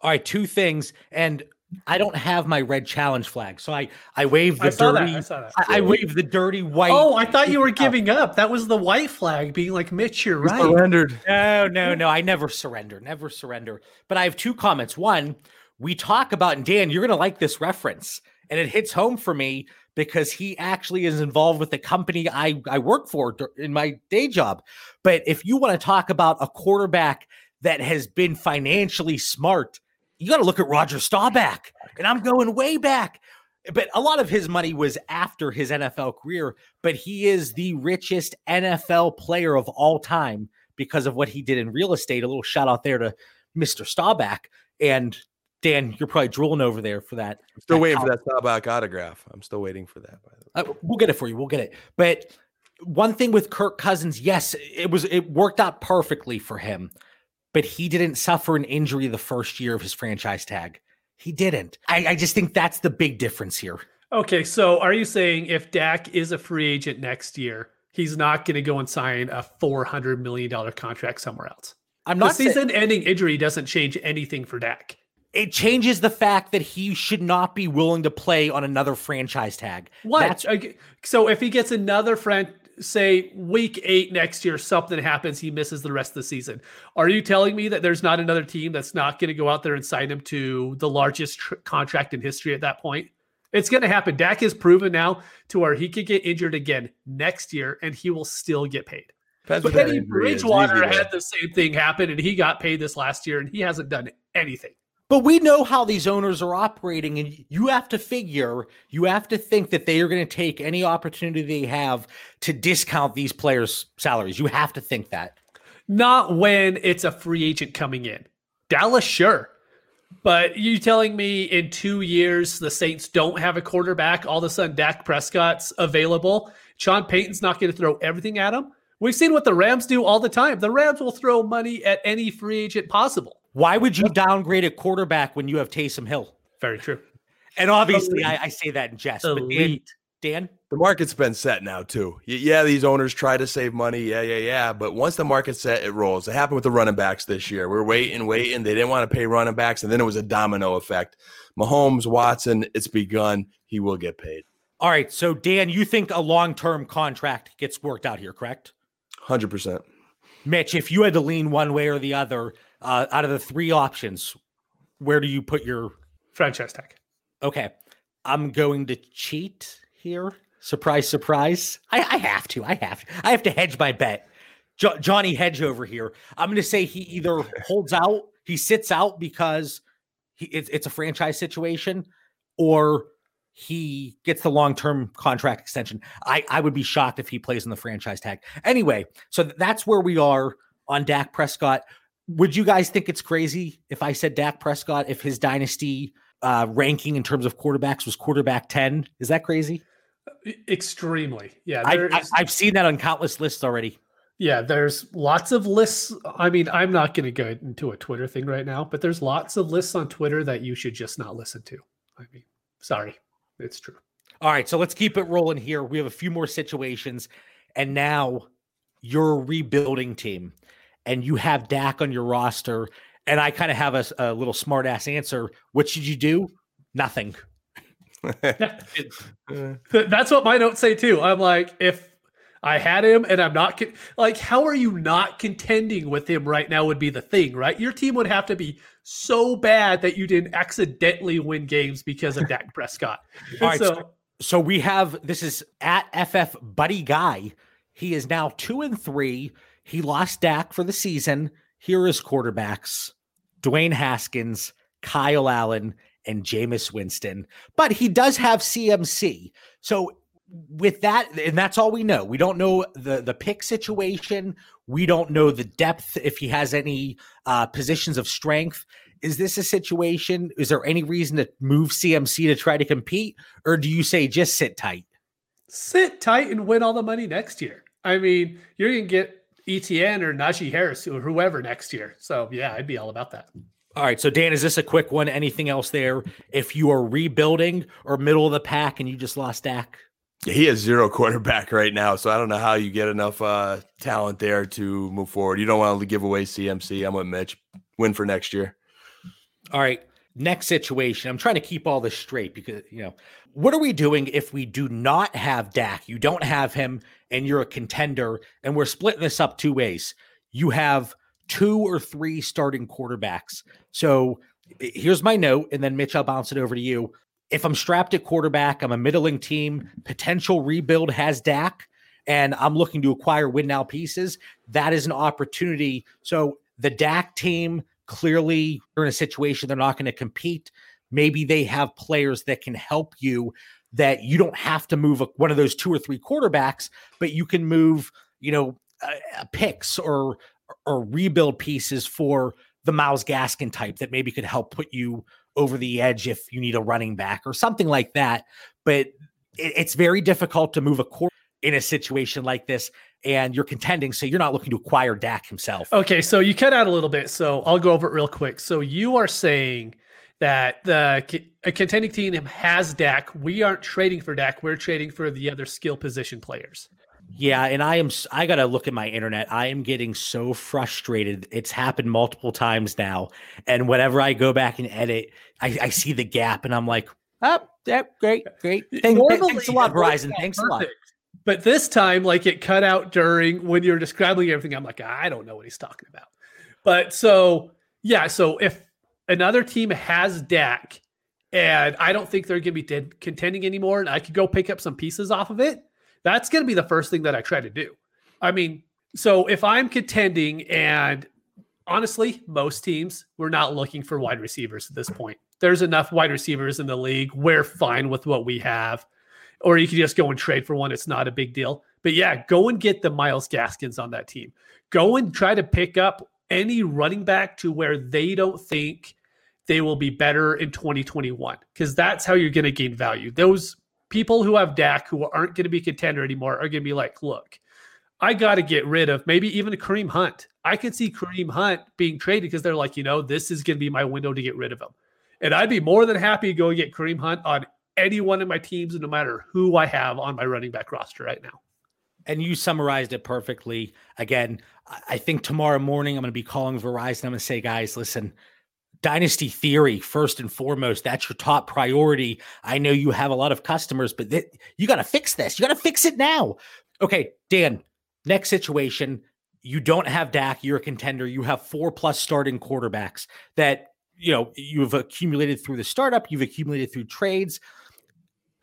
All right, two things, and I don't have my red challenge flag, so I I waved the I dirty. That, I, I, I waved the dirty white. Oh, I thought you were giving up. That was the white flag, being like Mitch. You're right. Surrendered. No, no, no. I never surrender. Never surrender. But I have two comments. One, we talk about, and Dan, you're gonna like this reference, and it hits home for me because he actually is involved with the company I I work for in my day job. But if you want to talk about a quarterback that has been financially smart you got to look at Roger Staubach, and I'm going way back. But a lot of his money was after his NFL career, but he is the richest NFL player of all time because of what he did in real estate. A little shout out there to Mr. Staubach. And Dan, you're probably drooling over there for that. I'm still that waiting for that Staubach autograph. I'm still waiting for that. By the way, uh, we'll get it for you. We'll get it. But one thing with Kirk Cousins, yes, it was it worked out perfectly for him but he didn't suffer an injury the first year of his franchise tag. He didn't. I, I just think that's the big difference here. Okay, so are you saying if Dak is a free agent next year, he's not going to go and sign a four hundred million dollar contract somewhere else? I'm not. The season-ending injury doesn't change anything for Dak. It changes the fact that he should not be willing to play on another franchise tag. What? That's- so if he gets another friend, say week eight next year, something happens, he misses the rest of the season. Are you telling me that there's not another team that's not going to go out there and sign him to the largest tr- contract in history at that point? It's going to happen. Dak is proven now to where he could get injured again next year and he will still get paid. Depends but Teddy Bridgewater had the same thing happen and he got paid this last year and he hasn't done anything. But we know how these owners are operating, and you have to figure, you have to think that they are going to take any opportunity they have to discount these players' salaries. You have to think that. Not when it's a free agent coming in. Dallas, sure. But you telling me in two years the Saints don't have a quarterback, all of a sudden Dak Prescott's available. Sean Payton's not going to throw everything at him. We've seen what the Rams do all the time. The Rams will throw money at any free agent possible. Why would you downgrade a quarterback when you have Taysom Hill? Very true. And obviously, I, I say that in jest. But Dan, Dan, The market's been set now too. Yeah, these owners try to save money. Yeah, yeah, yeah. But once the market's set, it rolls. It happened with the running backs this year. We are waiting, waiting. They didn't want to pay running backs, and then it was a domino effect. Mahomes, Watson, it's begun. He will get paid. all right. So Dan, you think a long-term contract gets worked out here, correct? Hundred percent. Mitch, if you had to lean one way or the other, uh, out of the three options, where do you put your? Franchise tag. Okay, I'm going to cheat here. Surprise, surprise. I, I have to. I have. To. I have to hedge my bet. Jo- Johnny Hedge over here. I'm going to say he either holds out, he sits out because he, it's, it's a franchise situation, or he gets the long term contract extension. I, I would be shocked if he plays in the franchise tag. Anyway, so th- that's where we are on Dak Prescott. Would you guys think it's crazy if I said Dak Prescott, if his dynasty uh, ranking in terms of quarterbacks was quarterback 10? Is that crazy? Extremely. Yeah. I, I, I've seen that on countless lists already. Yeah, there's lots of lists. I mean, I'm not going to go into a Twitter thing right now, but there's lots of lists on Twitter that you should just not listen to. I mean, sorry, it's true. All right, so let's keep it rolling here. We have a few more situations, and now you're a rebuilding team, and you have Dak on your roster. And I kind of have a little smart ass answer. What should you do? Nothing. That's what my notes say too. I'm like, if I had him and I'm not con- like, how are you not contending with him right now? Would be the thing, right? Your team would have to be so bad that you didn't accidentally win games because of Dak Prescott. And All right, so, So we have this is at FF Buddy Guy. He is now two and three. He lost Dak for the season. Here is quarterbacks: Dwayne Haskins, Kyle Allen, and Jameis Winston. But he does have CMC. So with that, and that's all we know. We don't know the the pick situation. We don't know the depth if he has any uh, positions of strength. Is this a situation? Is there any reason to move CMC to try to compete, or do you say just sit tight? sit tight and win all the money next year. I mean, you're to get ETN or Najee Harris or whoever next year. So, yeah, I'd be all about that. All right, so Dan, is this a quick one? Anything else there? If you are rebuilding or middle of the pack and you just lost Dak, He has zero quarterback right now, so I don't know how you get enough uh, talent there to move forward. You don't want to give away CMC. I'm with Mitch. Win for next year. All right. Next situation. I'm trying to keep all this straight because, you know, what are we doing if we do not have Dak? You don't have him and you're a contender, and we're splitting this up two ways. You have two or three starting quarterbacks. So here's my note, and then Mitch, I'll bounce it over to you. If I'm strapped at quarterback, I'm a middling team, potential rebuild has Dak, and I'm looking to acquire win now pieces. That is an opportunity. So the Dak team clearly they're in a situation they're not going to compete. Maybe they have players that can help you that you don't have to move a, one of those two or three quarterbacks, but you can move, you know, uh, picks or or rebuild pieces for the Myles Gaskin type that maybe could help put you over the edge if you need a running back or something like that. But it, it's very difficult to move a core in a situation like this, and you're contending, so you're not looking to acquire Dak himself. Okay, so you cut out a little bit, so I'll go over it real quick. So you are saying that the a contending team has Dak. We aren't trading for Dak. We're trading for the other skill position players. Yeah, and I am I got to look at my internet. I am getting so frustrated. It's happened multiple times now. And whenever I go back and edit, I, I see the gap and I'm like, "Oh, yeah, great, great. Thank, thanks a lot, Verizon. Thanks a lot." But this time, like it cut out during when you're describing everything. I'm like, I don't know what he's talking about. But so yeah, so if another team has Dak, and I don't think they're going to be dead contending anymore, and I could go pick up some pieces off of it, that's going to be the first thing that I try to do. I mean, so if I'm contending, and honestly, most teams we're not looking for wide receivers at this point. There's enough wide receivers in the league. We're fine with what we have or you could just go and trade for one. It's not a big deal. But yeah, go and get the Myles Gaskins on that team. Go and try to pick up any running back to where they don't think they will be better in 2021 because that's how you're going to gain value. Those people who have Dak who aren't going to be contender anymore are going to be like, look, I got to get rid of maybe even Kareem Hunt. I could see Kareem Hunt being traded because they're like, you know, this is going to be my window to get rid of him. And I'd be more than happy to go get Kareem Hunt on any in my teams, no matter who I have on my running back roster right now. And you summarized it perfectly. Again, I think tomorrow morning I'm going to be calling Verizon. I'm going to say, guys, listen, dynasty theory first and foremost that's your top priority i know you have a lot of customers but th- you got to fix this you got to fix it now okay dan next situation you don't have Dak, you're a contender. You have four plus starting quarterbacks that you know you've accumulated through the startup, you've accumulated through trades.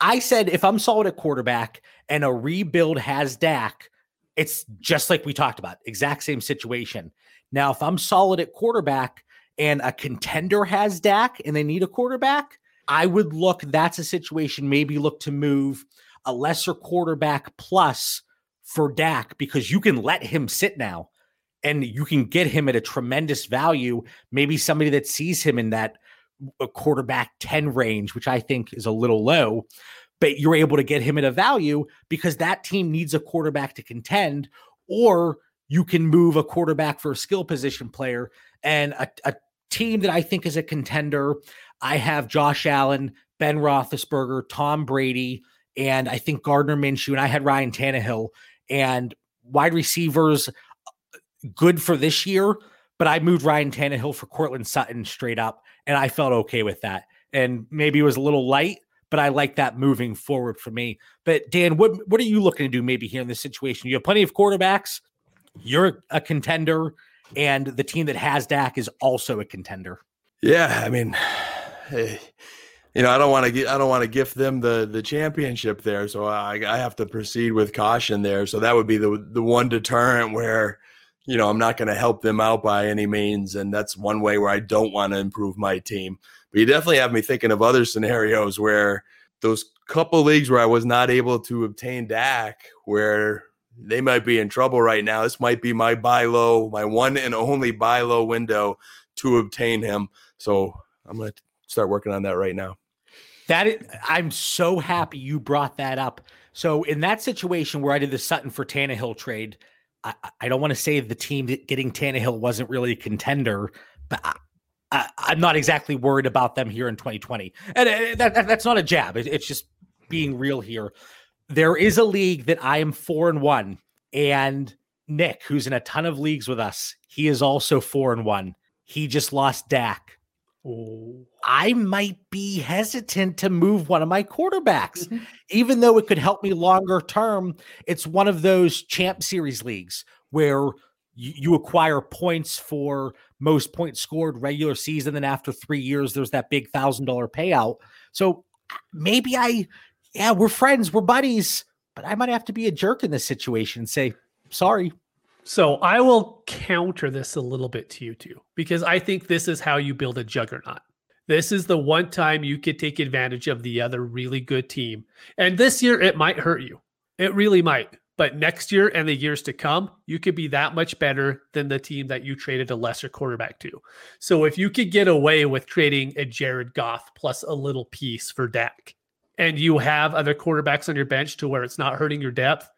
I said if I'm solid at quarterback and a rebuild has Dak, it's just like we talked about, exact same situation. Now, if I'm solid at quarterback and a contender has Dak and they need a quarterback, I would look, that's a situation, maybe look to move a lesser quarterback plus for Dak because you can let him sit now and you can get him at a tremendous value. Maybe somebody that sees him in that a quarterback 10 range, which I think is a little low, but you're able to get him at a value because that team needs a quarterback to contend, or you can move a quarterback for a skill position player and a, a team that I think is a contender. I have Josh Allen, Ben Roethlisberger, Tom Brady, and I think Gardner Minshew, and I had Ryan Tannehill and wide receivers uh, good for this year. But I moved Ryan Tannehill for Courtland Sutton straight up, and I felt okay with that. And maybe it was a little light, but I like that moving forward for me. But Dan, what what are you looking to do maybe here in this situation? You have plenty of quarterbacks. You're a contender, and the team that has Dak is also a contender. Yeah, I mean, hey, eh, you know, I don't want to I don't want to gift them the the championship there, so I, I have to proceed with caution there. So that would be the the one deterrent where, you know, I'm not going to help them out by any means, and that's one way where I don't want to improve my team. But you definitely have me thinking of other scenarios where those couple leagues where I was not able to obtain Dak, where they might be in trouble right now. This might be my buy low, my one and only buy low window to obtain him. So I'm going to start working on that right now. That is, I'm so happy you brought that up. So in that situation where I did the Sutton for Tannehill trade, I, I don't want to say the team getting Tannehill wasn't really a contender, but I, am not exactly worried about them here in 2020. And that, that, that's not a jab. It, it's just being real here. There is a league that I am four and one, and Nick, who's in a ton of leagues with us, he is also four and one. He just lost Dak. I might be hesitant to move one of my quarterbacks, mm-hmm. even though it could help me longer term. It's one of those champ series leagues where you, you acquire points for most points scored regular season. Then after three years, there's that big thousand dollar payout. So maybe I, yeah, we're friends, we're buddies, but I might have to be a jerk in this situation and say, sorry. So I will counter this a little bit to you too, because I think this is how you build a juggernaut. This is the one time you could take advantage of the other really good team. And this year, it might hurt you. It really might. But next year and the years to come, you could be that much better than the team that you traded a lesser quarterback to. So if you could get away with trading a Jared Goff plus a little piece for Dak, and you have other quarterbacks on your bench to where it's not hurting your depth,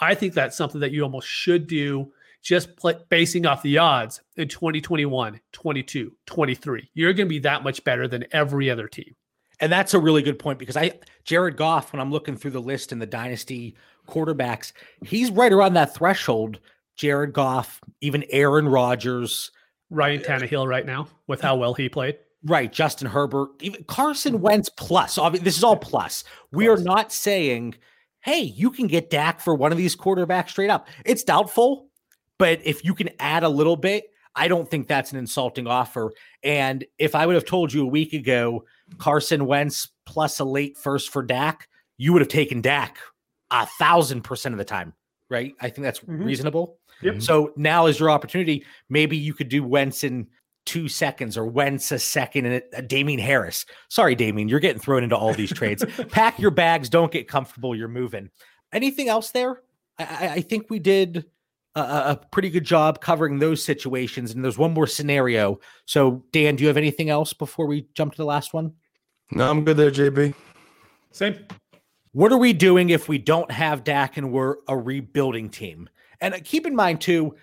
I think that's something that you almost should do just play, basing off the odds in 2021, 22, 23. You're going to be that much better than every other team. And that's a really good point because I Jared Goff, when I'm looking through the list in the dynasty quarterbacks, he's right around that threshold. Jared Goff, even Aaron Rodgers, Ryan Tannehill right now with how well he played. Right, Justin Herbert, even Carson Wentz plus. Obviously, this is all plus. We are not saying, hey, you can get Dak for one of these quarterbacks straight up. It's doubtful. But if you can add a little bit, I don't think that's an insulting offer. And if I would have told you a week ago, Carson Wentz plus a late first for Dak, you would have taken Dak a thousand percent of the time, right? I think that's mm-hmm. reasonable. Yep. So now is your opportunity. Maybe you could do Wentz in two seconds or Wentz a second and a Damien Harris. Sorry, Damien, you're getting thrown into all these trades. Pack your bags, don't get comfortable. You're moving. Anything else there? I, I think we did a, a, pretty good job covering those situations. And there's one more scenario. So, Dan, do you have anything else before we jump to the last one? No, I'm good there, JB. Same. What are we doing if we don't have Dak and we're a rebuilding team? And uh, keep in mind, too,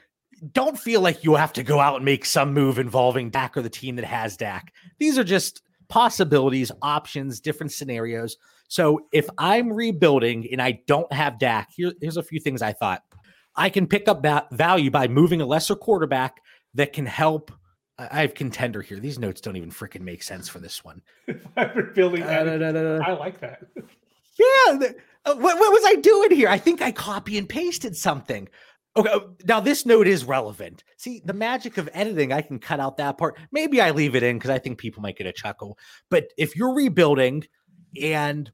don't feel like you have to go out and make some move involving Dak or the team that has Dak. These are just possibilities, options, different scenarios. So if I'm rebuilding and I don't have Dak, here, here's a few things I thought. I can pick up that value by moving a lesser quarterback that can help. I have contender here. These notes don't even freaking make sense for this one. rebuilding, uh, da, da, da, I like that. Yeah. The, uh, what, what was I doing here? I think I copy and pasted something. Okay, uh, now this note is relevant. See, the magic of editing, I can cut out that part. Maybe I leave it in because I think people might get a chuckle. But if you're rebuilding and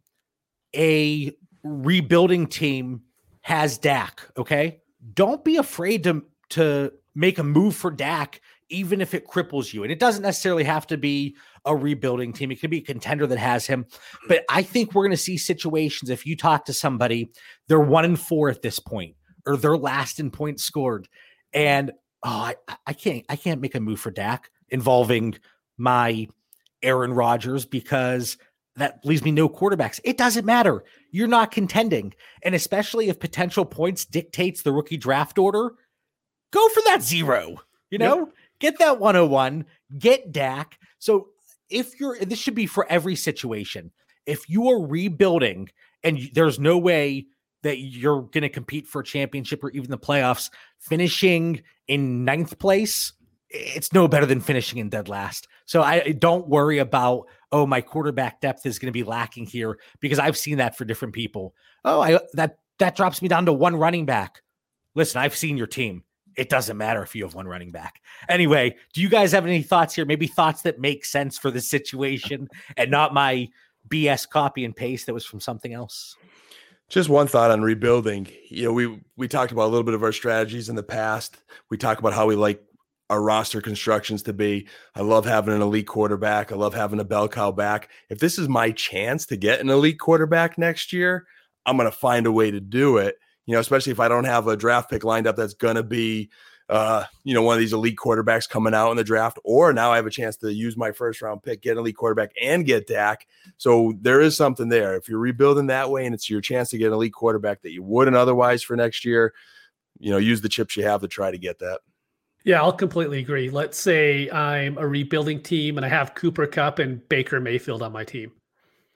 a rebuilding team has Dak, okay, don't be afraid to to make a move for Dak, even if it cripples you. And it doesn't necessarily have to be a rebuilding team. It could be a contender that has him. But I think we're going to see situations if you talk to somebody, they're one and four at this point or they're last in points scored. And oh, I, I can't I can't make a move for Dak involving my Aaron Rodgers because that leaves me no quarterbacks. It doesn't matter. You're not contending. And especially if potential points dictates the rookie draft order, go for that zero. You know, yep. get that 101, get Dak. So if you're this should be for every situation. If you are rebuilding and there's no way that you're going to compete for a championship or even the playoffs, finishing in ninth place, it's no better than finishing in dead last. So I don't worry about, oh, my quarterback depth is going to be lacking here because I've seen that for different people. Oh, I that that drops me down to one running back. Listen, I've seen your team. It doesn't matter if you have one running back. Anyway, do you guys have any thoughts here? Maybe thoughts that make sense for the situation and not my BS copy and paste that was from something else? Just one thought on rebuilding. You know, we we talked about a little bit of our strategies in the past. We talk about how we like our roster constructions to be. I love having an elite quarterback. I love having a bell cow back. If this is my chance to get an elite quarterback next year, I'm going to find a way to do it. You know, especially if I don't have a draft pick lined up that's going to be uh, you know, one of these elite quarterbacks coming out in the draft, or now I have a chance to use my first round pick, get an elite quarterback, and get Dak. So there is something there. If you're rebuilding that way and it's your chance to get an elite quarterback that you wouldn't otherwise for next year, you know, use the chips you have to try to get that. Yeah, I'll completely agree. Let's say I'm a rebuilding team and I have Cooper Kupp and Baker Mayfield on my team.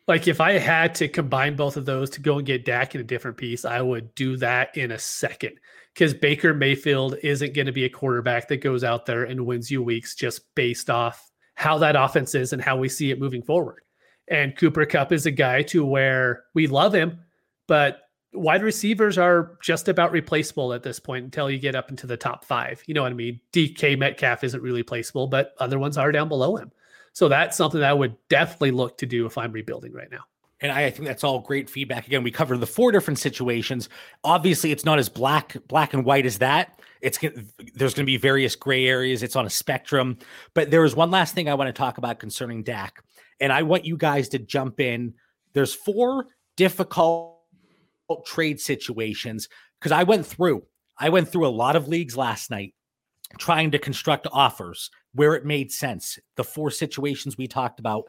Like if I had to combine both of those to go and get Dak in a different piece, I would do that in a second because Baker Mayfield isn't going to be a quarterback that goes out there and wins you weeks just based off how that offense is and how we see it moving forward. And Cooper Kupp is a guy to where we love him, but wide receivers are just about replaceable at this point until you get up into the top five. You know what I mean? DK Metcalf isn't really replaceable, but other ones are down below him. So that's something that I would definitely look to do if I'm rebuilding right now. And I think that's all great feedback. Again, we covered the four different situations. Obviously, it's not as black black and white as that. It's there's going to be various gray areas. It's on a spectrum. But there is one last thing I want to talk about concerning Dak, and I want you guys to jump in. There's four difficult trade situations because I went through. I went through a lot of leagues last night trying to construct offers where it made sense. The four situations we talked about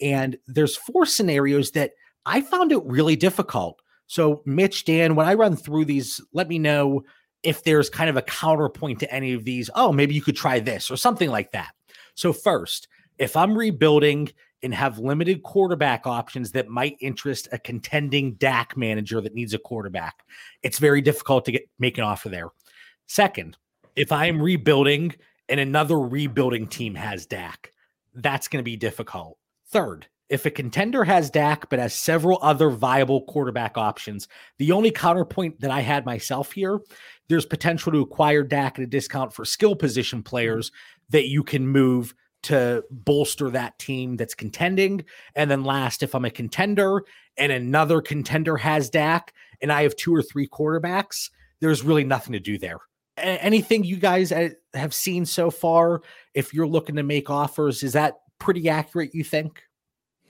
and there's four scenarios that I found it really difficult. So, Mitch, Dan, when I run through these, let me know if there's kind of a counterpoint to any of these. Oh, maybe you could try this or something like that. So, first, if I'm rebuilding and have limited quarterback options that might interest a contending Dak manager that needs a quarterback, it's very difficult to get make an offer there. Second, if I'm rebuilding and another rebuilding team has Dak, that's going to be difficult. Third, if a contender has Dak but has several other viable quarterback options, the only counterpoint that I had myself here, there's potential to acquire Dak at a discount for skill position players that you can move to bolster that team that's contending. And then last, if I'm a contender and another contender has Dak and I have two or three quarterbacks, there's really nothing to do there. Anything you guys uh, have seen so far, if you're looking to make offers, is that pretty accurate, you think?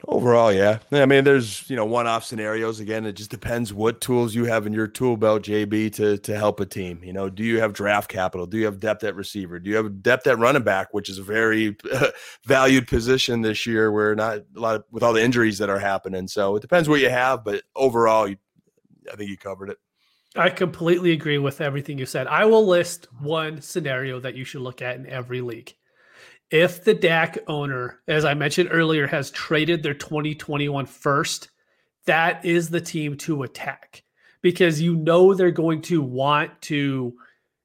Overall, yeah. I mean, there's you know one-off scenarios. Again, it just depends what tools you have in your tool belt, JB, to to help a team. You know, do you have draft capital? Do you have depth at receiver? Do you have depth at running back, which is a very valued position this year, where not a lot of, with all the injuries that are happening. So it depends what you have, but overall, you, I think you covered it. I completely agree with everything you said. I will list one scenario that you should look at in every league if the Dak owner, as I mentioned earlier, has traded their 2021 first, that is the team to attack because you know they're going to want to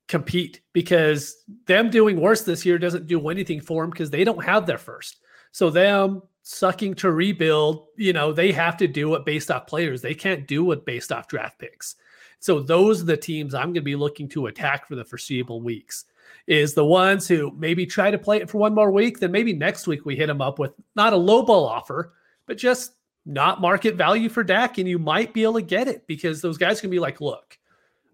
compete because them doing worse this year doesn't do anything for them because they don't have their first. So them sucking to rebuild, you know, they have to do it based off players. They can't do it based off draft picks. So those are the teams I'm going to be looking to attack for the foreseeable weeks. Is the ones who maybe try to play it for one more week, then maybe next week we hit them up with not a low ball offer, but just not market value for Dak, and you might be able to get it because those guys can be like, look,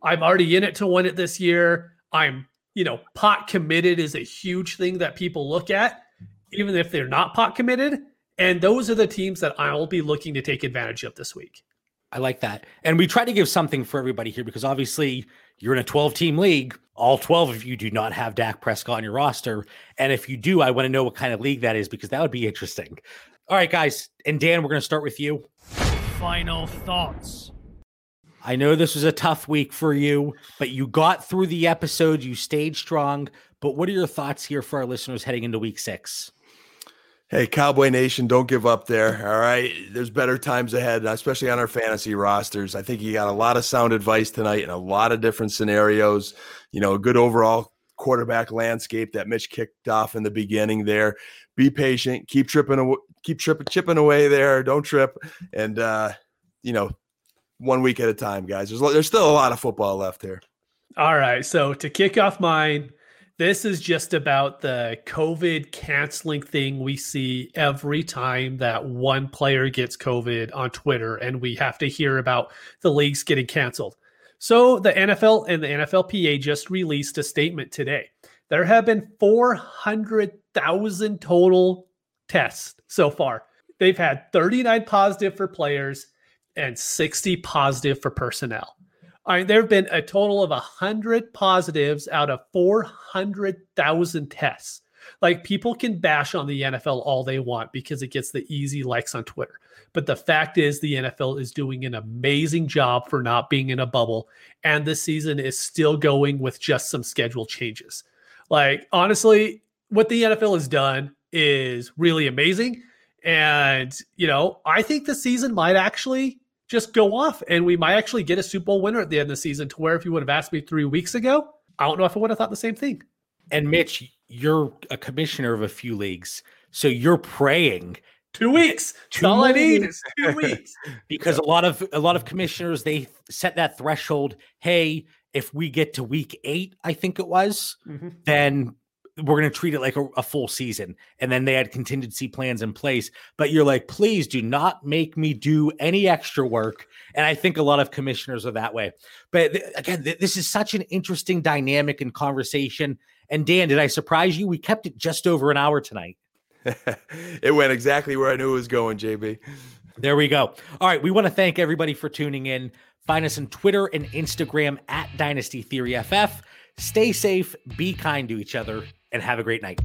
I'm already in it to win it this year. I'm, you know, pot committed is a huge thing that people look at, even if they're not pot committed. And those are the teams that I'll be looking to take advantage of this week. I like that. And we try to give something for everybody here because obviously you're in a 12 team league. All 12 of you do not have Dak Prescott on your roster. And if you do, I want to know what kind of league that is because that would be interesting. All right, guys. And Dan, we're going to start with you. Final thoughts. I know this was a tough week for you, but you got through the episode. You stayed strong. But what are your thoughts here for our listeners heading into week six? Hey, Cowboy Nation, don't give up there. All right. There's better times ahead, especially on our fantasy rosters. I think you got a lot of sound advice tonight in a lot of different scenarios. You know, a good overall quarterback landscape that Mitch kicked off in the beginning there. Be patient, keep tripping, keep tripping, chipping away there. Don't trip, and uh, you know, one week at a time, guys. There's there's still a lot of football left here. All right, so to kick off mine, this is just about the COVID canceling thing we see every time that one player gets COVID on Twitter, and we have to hear about the leagues getting canceled. So the NFL and the NFLPA just released a statement today. There have been 400,000 total tests so far. They've had 39 positive for players and 60 positive for personnel. There have been a total of 100 positives out of 400,000 tests. Like people can bash on the NFL all they want because it gets the easy likes on Twitter. But the fact is, the NFL is doing an amazing job for not being in a bubble. And this season is still going with just some schedule changes. Like, honestly, what the NFL has done is really amazing. And, you know, I think the season might actually just go off and we might actually get a Super Bowl winner at the end of the season to where if you would have asked me three weeks ago, I don't know if I would have thought the same thing. And Mitch, you're a commissioner of a few leagues. So you're praying two weeks. Two all I need is two weeks. because a lot of a lot of commissioners they set that threshold. Hey, if we get to week eight, I think it was, mm-hmm. then we're going to treat it like a, a, full season. And then they had contingency plans in place. But you're like, please do not make me do any extra work. And I think a lot of commissioners are that way. But th- again, th- this is such an interesting dynamic and conversation. And Dan, did I surprise you? We kept it just over an hour tonight. it went exactly where I knew it was going, JB. There we go. All right. We want to thank everybody for tuning in. Find us on Twitter and Instagram at Dynasty Theory FF. Stay safe, be kind to each other, and have a great night.